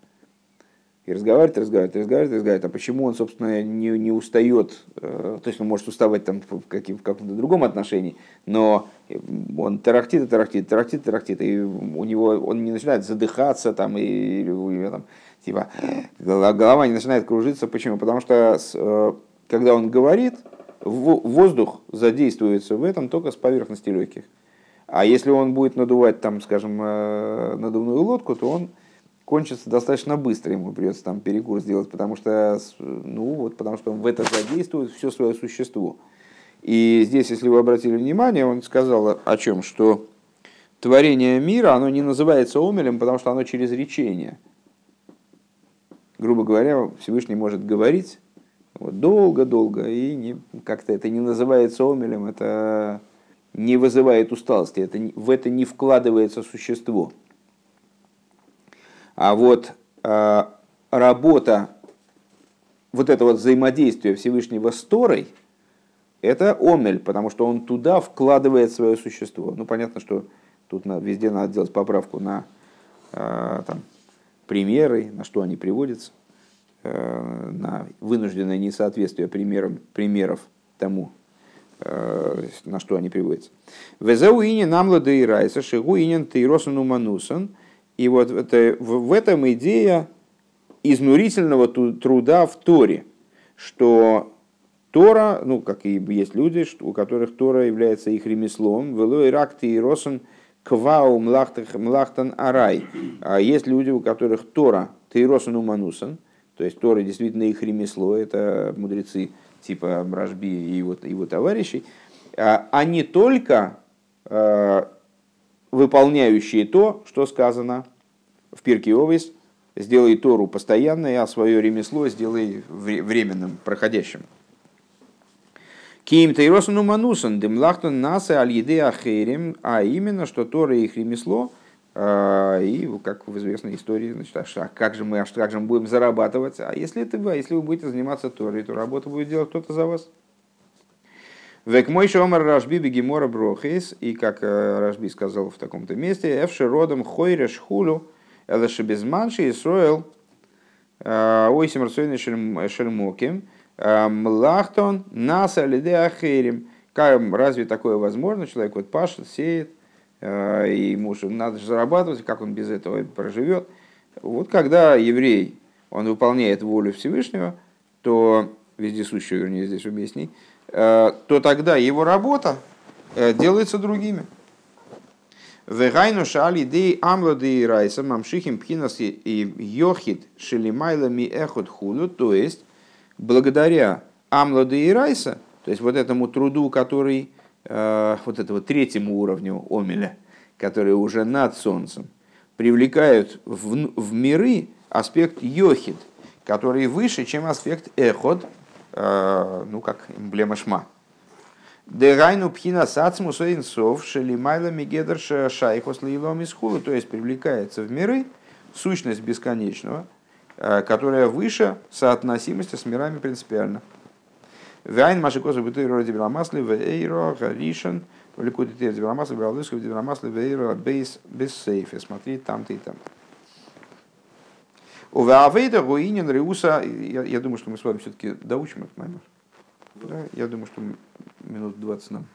[SPEAKER 1] и разговаривает, разговаривает, разговаривает, разговаривает. А почему он, собственно, не, не устает? Э, то есть он может уставать там в, каким, в каком-то другом отношении, но он тарахтит тарахтит, тарахтит, тарахтит, и у него он не начинает задыхаться там, и, или, там, типа голова не начинает кружиться. Почему? Потому что э, когда он говорит, воздух задействуется в этом только с поверхности легких. А если он будет надувать, там, скажем, э, надувную лодку, то он кончится достаточно быстро, ему придется там перекур сделать, потому что, ну, вот, потому что он в это задействует все свое существо. И здесь, если вы обратили внимание, он сказал о чем, что творение мира, оно не называется омелем, потому что оно через речение. Грубо говоря, Всевышний может говорить вот, долго-долго, и не, как-то это не называется омелем, это не вызывает усталости, это, в это не вкладывается существо. А вот э, работа, вот это вот взаимодействие Всевышнего с Торой, это омель, потому что он туда вкладывает свое существо. Ну, понятно, что тут на, везде надо делать поправку на э, там, примеры, на что они приводятся, э, на вынужденное несоответствие примерам, примеров тому, э, на что они приводятся. Везеуини намла дейрайса шигуинен тейросану и вот это, в этом идея изнурительного труда в Торе, что Тора, ну, как и есть люди, у которых Тора является их ремеслом, велой ракти и росен квау млахтан арай. А есть люди, у которых Тора тейросен уманусан, то есть Тора действительно их ремесло, это мудрецы типа Бражби и его, его товарищей, а, не только а, выполняющие то, что сказано в Пирке Овес, сделай Тору постоянной, а свое ремесло сделай временным, проходящим. Ким Тейросану Манусан, Демлахтан Наса Аль Ахерим, а именно, что Тора их ремесло, а, и, как в известной истории, значит, а как же мы, а как же мы будем зарабатывать? А если, это, вы, если вы будете заниматься Торой, то работу будет делать кто-то за вас. Век мой шомар Рашби бегемора брохис, и как э, Рашби сказал в таком-то месте, эвши родом хойреш хулю, элэши безманши Исроэл, э, ойсим рацойны шельмоким, э, млахтон наса лиде ахерим. Разве такое возможно? Человек вот пашет, сеет, и ему же надо же зарабатывать, как он без этого проживет. Вот когда еврей, он выполняет волю Всевышнего, то вездесущего, вернее, здесь уместней, то тогда его работа э, делается другими. Вегайну шали дей амла дей райса мамшихим пхинас и йохид шелимайлами эхот худу, то есть благодаря амла дей райса, то есть вот этому труду, который э, вот этого третьему уровню омеля, который уже над солнцем, привлекают в, в миры аспект йохид, который выше, чем аспект эход, э, ну как эмблема шма. Дерайну пхина сацму соинсов шелимайла мигедерша шайхос лейлом из то есть привлекается в миры сущность бесконечного, э, которая выше соотносимости с мирами принципиально. Вайн машикозу бытуй роди беломасли в эйро гаришен в ликуде тер беломасли беломасли в эйро бейс без сейфе. Смотри там-то и там. У Ваавейда Руинин Риуса, я думаю, что мы с вами все-таки доучим этот момент. Да, я думаю, что минут 20 нам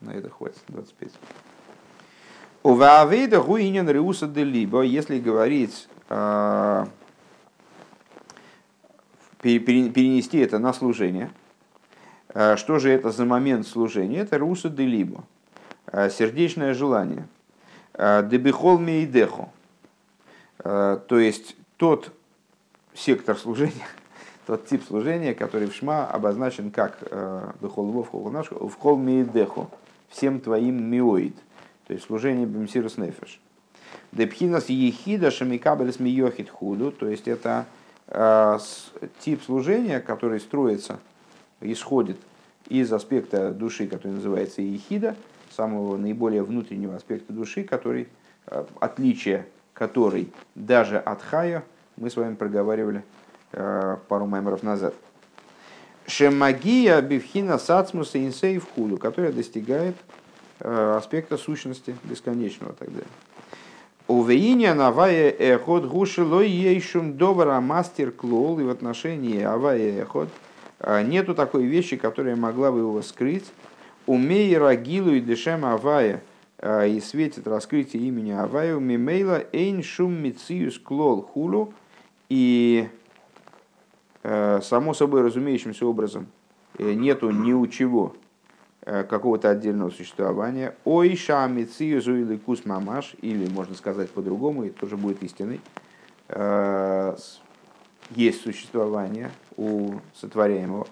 [SPEAKER 1] на это хватит, 25. У Ваавейда Руинин Риуса де Либо, если говорить, э, перенести это на служение, э, что же это за момент служения? Это Руса де Либо, э, сердечное желание. Дебихол мейдехо. То есть тот сектор служения, тот тип служения, который в Шма обозначен как Бехол в Хол Мейдеху, всем твоим миоид, то есть служение Бемсирус Нефеш. Депхинас ехида шамикабелес миохит худу, то есть это э, тип служения, который строится, исходит из аспекта души, который называется ехида, самого наиболее внутреннего аспекта души, который, э, отличие который даже от хая, мы с вами проговаривали э, пару маймеров назад. Шемагия бифхина сацмуса инсей в худу, которая достигает э, аспекта сущности бесконечного далее. Увеиня навая эхот гушило ейшум добра мастер клол, и в отношении авая эхот э, нету такой вещи, которая могла бы его скрыть. Умей рагилу и дешем авая – и светит раскрытие имени Аваю Мимейла Эйн Шум Мициюс Клол Хулу и э, само собой разумеющимся образом э, нету ни у чего э, какого-то отдельного существования. Ой ша мициюзу или кус мамаш, или можно сказать по-другому, и тоже будет истиной. Есть существование у сотворяемого,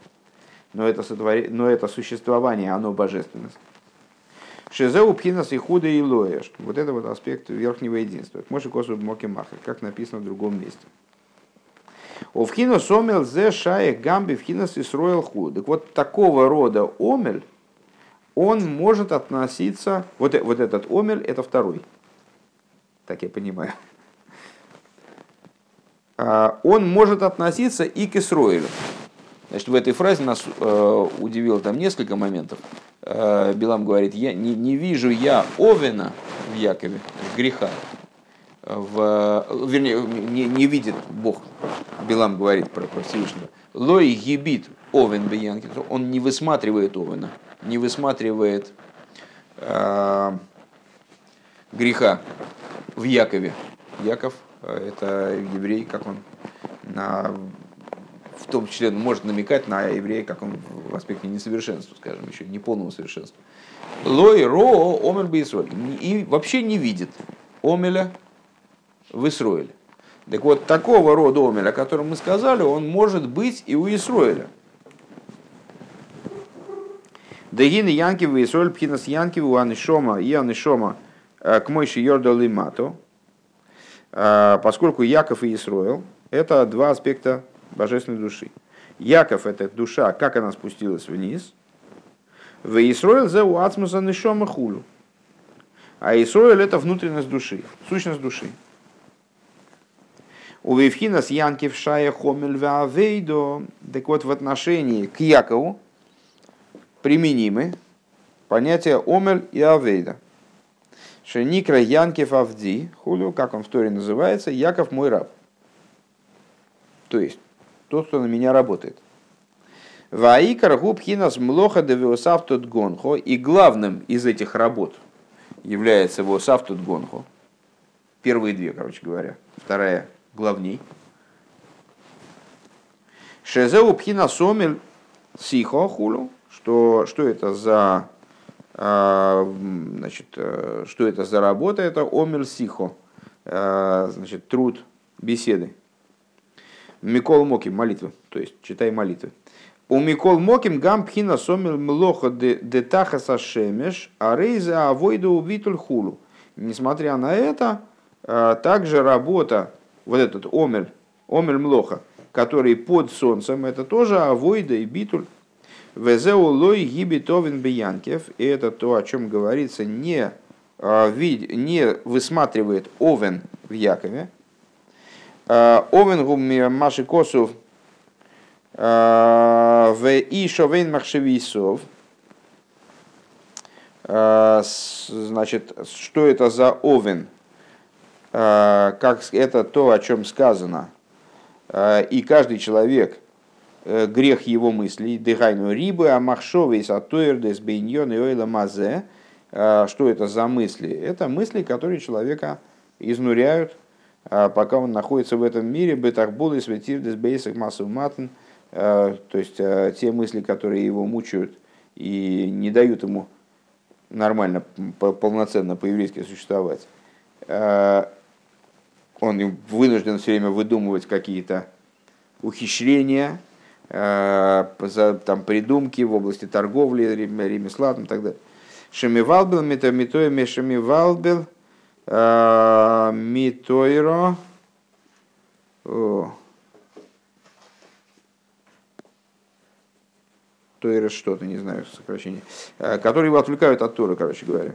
[SPEAKER 1] но это, сотворя... но это существование, оно божественность. Шезеу пхинас и худа и лоеш. Вот это вот аспект верхнего единства. Моше косу моки махер, как написано в другом месте. У вхина сомел зе шае гамби вхинас и сроил худ. Так вот такого рода омель, он может относиться, вот, вот этот омель, это второй. Так я понимаю. А, он может относиться и к Исроилю. Значит, в этой фразе нас э, удивило там несколько моментов. Э, Билам говорит, я не, не вижу я Овена в Якове, греха. В, вернее, не, не видит Бог, Билам говорит про, про Всевышнего. Лой гибит Овен Бьянки, он не высматривает Овена, не высматривает э, греха в Якове. Яков э, это еврей, как он на в том числе может намекать на еврея, как он в аспекте несовершенства, скажем, еще не полного совершенства. Лой ро омер И вообще не видит омеля в Исроиле. Так вот, такого рода омеля, о котором мы сказали, он может быть и у Исроиля. Дагины Янки в Исроиль, Пхинас Янки у Анишома и Анишома э, к Мойши Йорда Лимато, э, поскольку Яков и Исроил – это два аспекта божественной души. Яков – это душа, как она спустилась вниз. В Исроил за уацмуса нишома хулю. А Исроил – это внутренность души, сущность души. У Вивхина с Янкив Шая Хомель Ваавейдо, так вот в отношении к Якову применимы понятия Омель и Авейда. Шеникра Янкев Авди, хулю, как он в Торе называется, Яков мой раб. То есть, тот, кто на меня работает. Ваикар губхинас млоха девиосав тут гонхо. И главным из этих работ является виосав тут гонхо. Первые две, короче говоря. Вторая главней. Шезеу пхина сомель сихо хулу. Что, что это за а, значит, э, что это за работа? Это омель сихо, э, значит, труд беседы. Микол Моким, молитвы, то есть читай молитвы. У Микол Моким гам пхина сомил млоха де таха сашемеш, а рейза авойда убитуль хулу. Несмотря на это, также работа, вот этот омель, омель млоха, который под солнцем, это тоже авойда и битуль. Везеу лой гибитовин биянкев, и это то, о чем говорится, не, не высматривает овен в Якове. Овен гум маши косов в и шовен махшевисов. Значит, что это за овен? Как это то, о чем сказано. И каждый человек, грех его мыслей, дыхайну рибы, а махшовый сатуэрдес бейньон и ойла мазе. Что это за мысли? Это мысли, которые человека изнуряют, пока он находится в этом мире, бетахбулы, светирдес, бейсах, массов матен – Э, то есть э, те мысли, которые его мучают и не дают ему нормально, полноценно по-еврейски существовать, э, он вынужден все время выдумывать какие-то ухищрения, там, придумки в области торговли, ремесла и так далее. Шемивалбел, метамитоя, мешемивалбел, митойро, Тойры что-то, не знаю, сокращение, э, которые его отвлекают от Торы, короче говоря.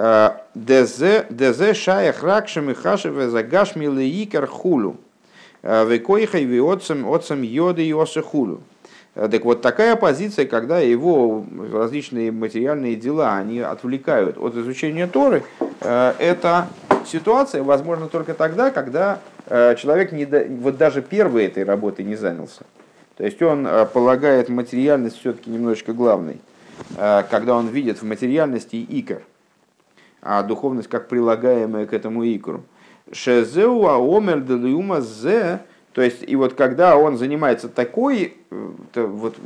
[SPEAKER 1] Э, Дезе шаях ракшем и хашеве загашми леикар хулу. Э, Векоихай виотцем отцем йоды и хулу. Так вот, такая позиция, когда его различные материальные дела, они отвлекают от изучения Торы, это ситуация возможно только тогда, когда человек не, вот даже первой этой работы не занялся. То есть он э, полагает материальность все-таки немножечко главной, э, когда он видит в материальности икор, а духовность как прилагаемая к этому икору. Шезеу аомер делиума зе, то есть и вот когда он занимается такой, э, вот,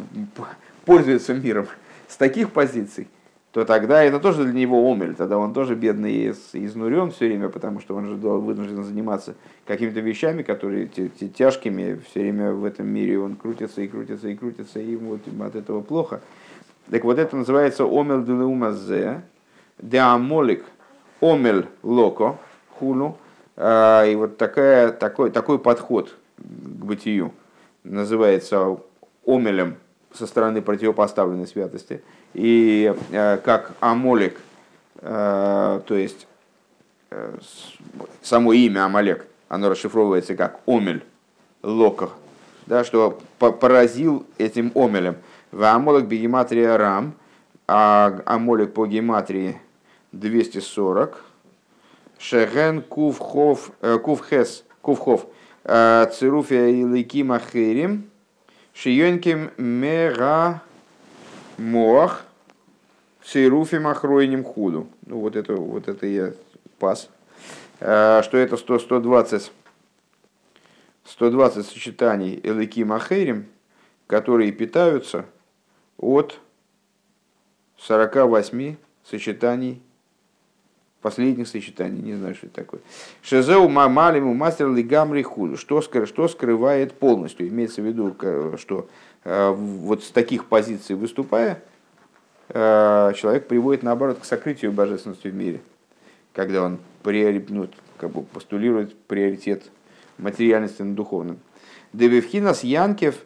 [SPEAKER 1] пользуется миром с таких позиций, то тогда это тоже для него омель, тогда он тоже бедный изнурен все время, потому что он же вынужден заниматься какими-то вещами, которые тяжкими, все время в этом мире он крутится и крутится и крутится, и ему от этого плохо. Так вот это называется омель делеумазе, деамолик омель локо, хулу, а, и вот такая, такой, такой подход к бытию называется омелем со стороны противопоставленной святости. И э, как Амолик, э, то есть само имя Амалек, оно расшифровывается как Омель, Локах, да, что поразил этим Омелем. В Амолик бегематрия Рам, а Амолик по гематрии 240, Шеген Кувхов, Кувхес, Кувхов, Цируфия и Ликима Херим, Шиенким мера моах сейруфи махройним худу. Ну вот это, вот это я пас. А, что это 100, 120, 120 сочетаний элыки махерим, которые питаются от 48 сочетаний последних сочетаний, не знаю, что это такое. Шезеу мамалиму мастер лигамри худу. Что, что скрывает полностью? Имеется в виду, что э, вот с таких позиций выступая, э, человек приводит, наоборот, к сокрытию божественности в мире. Когда он ну, как бы постулирует приоритет материальности над духовным. Девевхинас Янкев,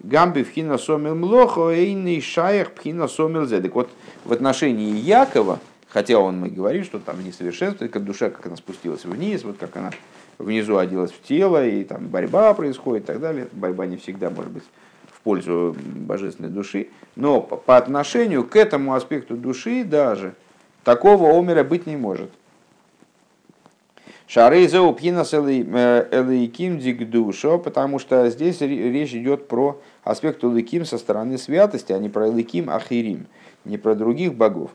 [SPEAKER 1] Гамби вхина сомил млохо, эйный шаях пхина сомил зедек. Вот в отношении Якова, Хотя он мы говорим, что там несовершенство, как душа, как она спустилась вниз, вот как она внизу оделась в тело, и там борьба происходит и так далее. Борьба не всегда может быть в пользу божественной души. Но по отношению к этому аспекту души даже такого омера быть не может. Шарейзеу пхинас элейким дик душо, потому что здесь речь идет про аспект элейким со стороны святости, а не про элейким ахирим, не про других богов.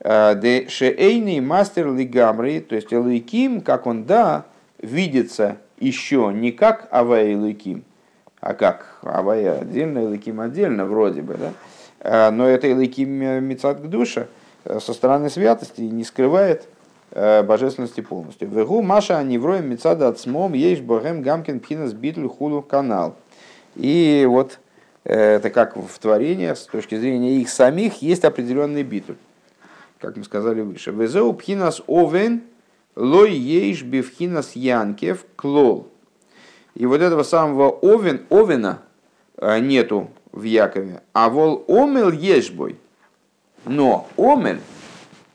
[SPEAKER 1] Э, де шеэйный мастер лигамри, то есть Элайким, как он, да, видится еще не как Авая Элайким, а как Авая отдельно, Элайким отдельно, вроде бы, да? Э, но это Элайким Мецат душа э, со стороны святости не скрывает божественности полностью. Вегу Маша Аневроем Мецада Ацмом Ейш Богем Гамкин Пхинас Битлю Хулу канал. И вот это как в творении, с точки зрения их самих, есть определенный битуль как мы сказали выше. Везеу пхинас овен Лой ейш бифхинас янкев клол. И вот этого самого овен, овена э, нету в Якове, а вол омел ешбой. Но омель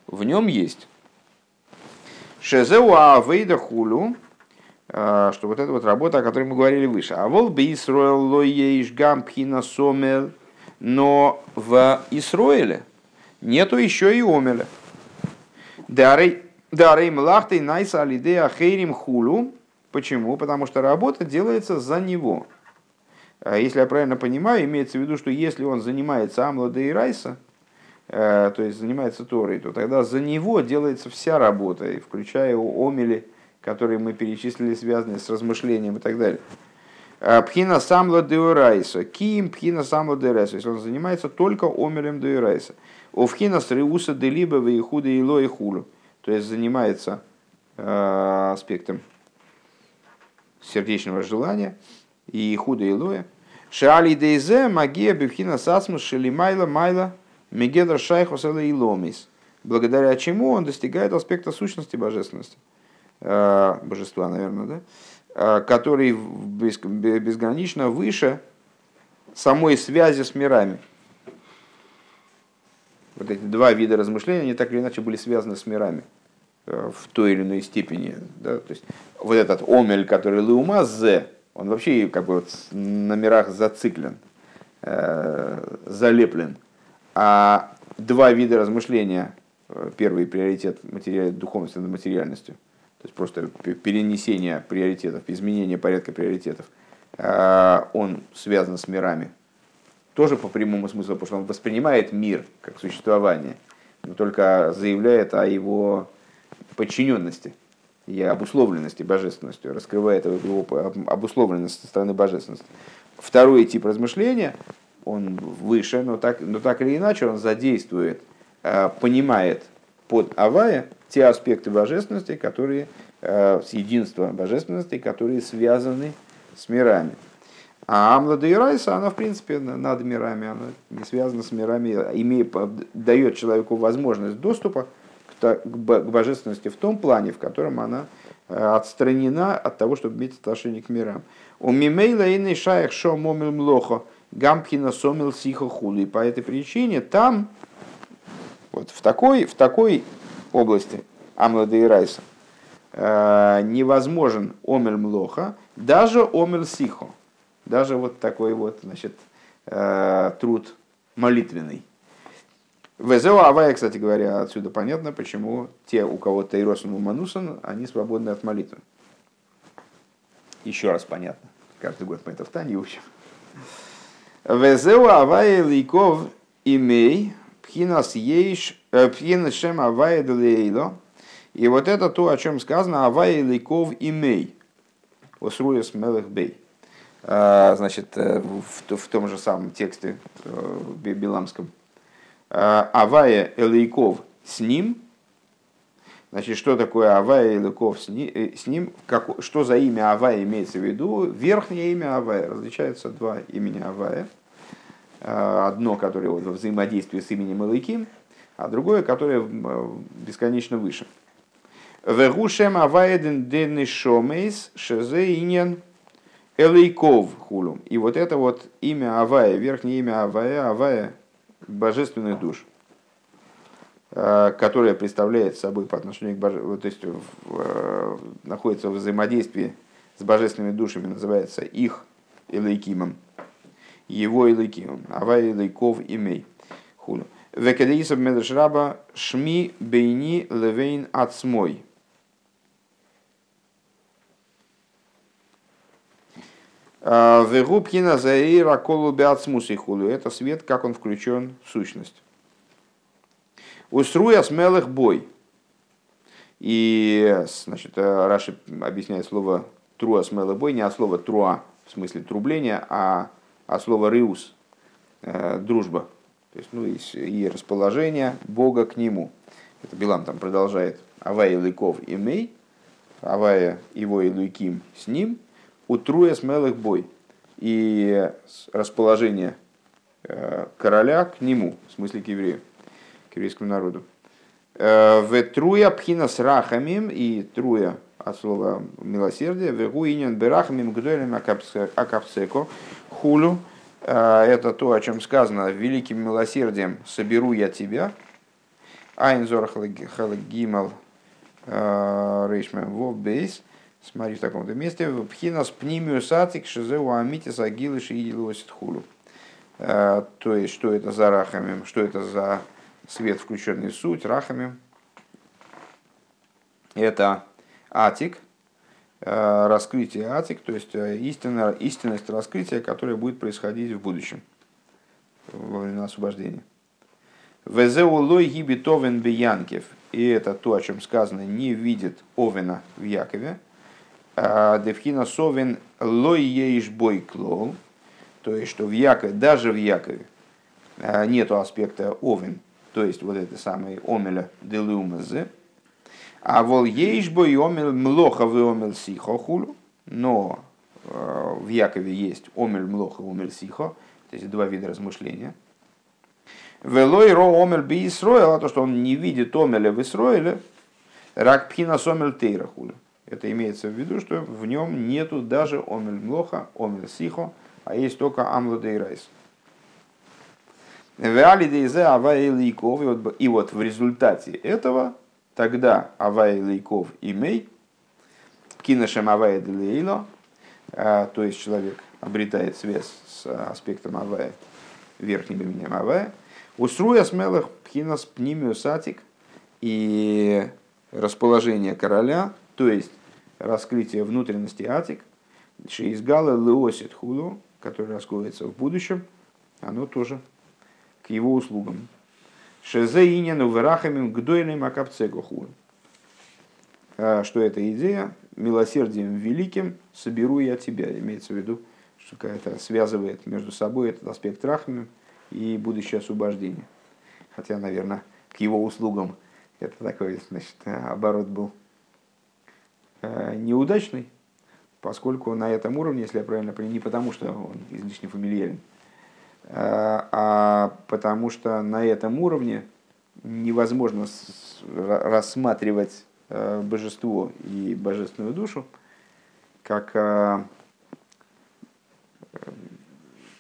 [SPEAKER 1] в нем есть. Шезеуа вейда хулю, э, что вот это вот работа, о которой мы говорили выше. А вол би Исроэл лоеиш гампхина сомел, но в Исроэле нету еще и омеля. Дарей млахтой найса алидея хейрим хулу, Почему? Потому что работа делается за него. А если я правильно понимаю, имеется в виду, что если он занимается Амлада Райса, э, то есть занимается Торой, то тогда за него делается вся работа, включая омели, которые мы перечислили, связанные с размышлением и так далее. А, пхина самла деурайса. Ким пхина самла деурайса. Если он занимается только омелем деурайса. Овхина с реуса делиба вейхуда и ло и хулу. То есть занимается э, аспектом сердечного желания и худо и лоя. Шали дейзе магия бифхина сасмус шели майла майла мегедр шайхус и ломис. Благодаря чему он достигает аспекта сущности божественности. Э, божества, наверное, да? Э, который безгранично выше самой связи с мирами. Вот эти два вида размышления, они так или иначе были связаны с мирами. Э, в той или иной степени. Да? То есть вот этот омель, который леума зе, он вообще как бы вот на мирах зациклен, э, залеплен. А два вида размышления, э, первый приоритет материал, духовности над материальностью, то есть просто перенесение приоритетов, изменение порядка приоритетов, он связан с мирами. Тоже по прямому смыслу, потому что он воспринимает мир как существование, но только заявляет о его подчиненности и обусловленности божественностью, раскрывает его обусловленность со стороны божественности. Второй тип размышления, он выше, но так, но так или иначе он задействует, э, понимает под Авая те аспекты божественности, которые, э, с единства божественности, которые связаны с мирами. А Амлада и Райса, она в принципе над мирами, она не связана с мирами, имеет, дает человеку возможность доступа к божественности в том плане, в котором она э, отстранена от того, чтобы иметь отношение к мирам. У мимейла и шаях шо момил млохо гампхина сомил сихо хули. По этой причине там, вот в такой, в такой области Амлада и Райса, э, невозможен омель млоха, даже омель сихо. Даже вот такой вот, значит, э, труд молитвенный. Везео Авая, кстати говоря, отсюда понятно, почему те, у кого Тейросан Уманусан, они свободны от молитвы. Еще раз понятно. Каждый год мы это в Тане учим. Везео Авая Ликов имей пхинас ейш э, пхинас шем Авая Делейло. И вот это то, о чем сказано Авая Ликов имей. Осруяс Мелех Бей. А, значит, э, в том же самом тексте э, биламском Э, Авая Элейков с ним. Значит, что такое Авая Элейков с э, ним? Как, что за имя Авая имеется в виду? Верхнее имя Авая. Различаются два имени Авая. Э, одно, которое вот во взаимодействии с именем Элейким, а другое, которое бесконечно выше. Вегушем Аваеден Денишомейс Шезе Иньян Элейков хулум. И вот это вот имя Авая, верхнее имя Авая, Авая божественных душ, э, которая представляет собой по отношению к боже... то есть э, находится в взаимодействии с божественными душами, называется их Элейкимом, его Элейкимом, Авай Элейков имей. Хуну. Векадеисов Медрешраба Шми Бейни Левейн Ацмой. Вегубкина заира колу беацмусихулю. Это свет, как он включен в сущность. Уструя смелых бой. И, значит, э, Раши объясняет слово труа смелых бой не от слова труа, в смысле трубления, а от слова риус, э, дружба. То есть, ну, и, и расположение Бога к нему. Это Билам там продолжает. Авая Лыков имей, Авая его и Луиким с ним – утруя смелых бой и расположение э, короля к нему, в смысле к еврею, к еврейскому народу. В труя пхина с рахамим и труя от слова милосердие, вегу инин берахамим гдойлем акапсеко хулю. Это то, о чем сказано, великим милосердием соберу я тебя. Айнзор халагимал рейшмем вов бейс. Смотри в таком-то месте. Пхина с пнимию сатик шизеу амитис агилы шиилосит хулю. То есть, что это за рахамим, что это за свет, включенный в суть, рахамим. Это атик, э, раскрытие атик, то есть э, истина, истинность раскрытия, которое будет происходить в будущем, во время освобождения. Везеулой гибит овен биянкев. И это то, о чем сказано, не видит овена в Якове. А Девхина совен лой ейш бой клол. То есть, что в Якове, даже в Якове э, нету аспекта овен, то есть вот это самое омеля делумазе. А вол ейшбо и омель млоха в омель сихо хулю. Но э, в Якове есть омель млоха омель сихо. То есть два вида размышления. Велой ро омель би Исроил, а то, что он не видит омеля в Исроиле, рак пхина сомель тейра хулю. Это имеется в виду, что в нем нету даже омель млоха, омель сихо, а есть только амлодейрайс. И вот в результате этого тогда Авай Лейков имей, киношем Авай Делейло, а, то есть человек обретает связь с аспектом Авая, верхним именем Авая, уструя смелых пхинас пнимиусатик и расположение короля, то есть раскрытие внутренности атик, шеизгала леосит худу, который раскроется в будущем, оно тоже к его услугам. Шезе инену верахамим гдойлем акапцегоху. А, что эта идея? Милосердием великим соберу я тебя. Имеется в виду, что это связывает между собой этот аспект рахамим и будущее освобождение. Хотя, наверное, к его услугам это такой, значит, оборот был неудачный, поскольку на этом уровне, если я правильно понимаю, не потому, что он излишне фамильярен, Э, а потому что на этом уровне невозможно рассматривать э, божество и божественную душу как, э,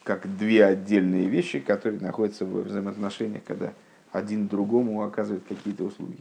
[SPEAKER 1] как две отдельные вещи, которые находятся в взаимоотношениях, когда один другому оказывает какие-то услуги.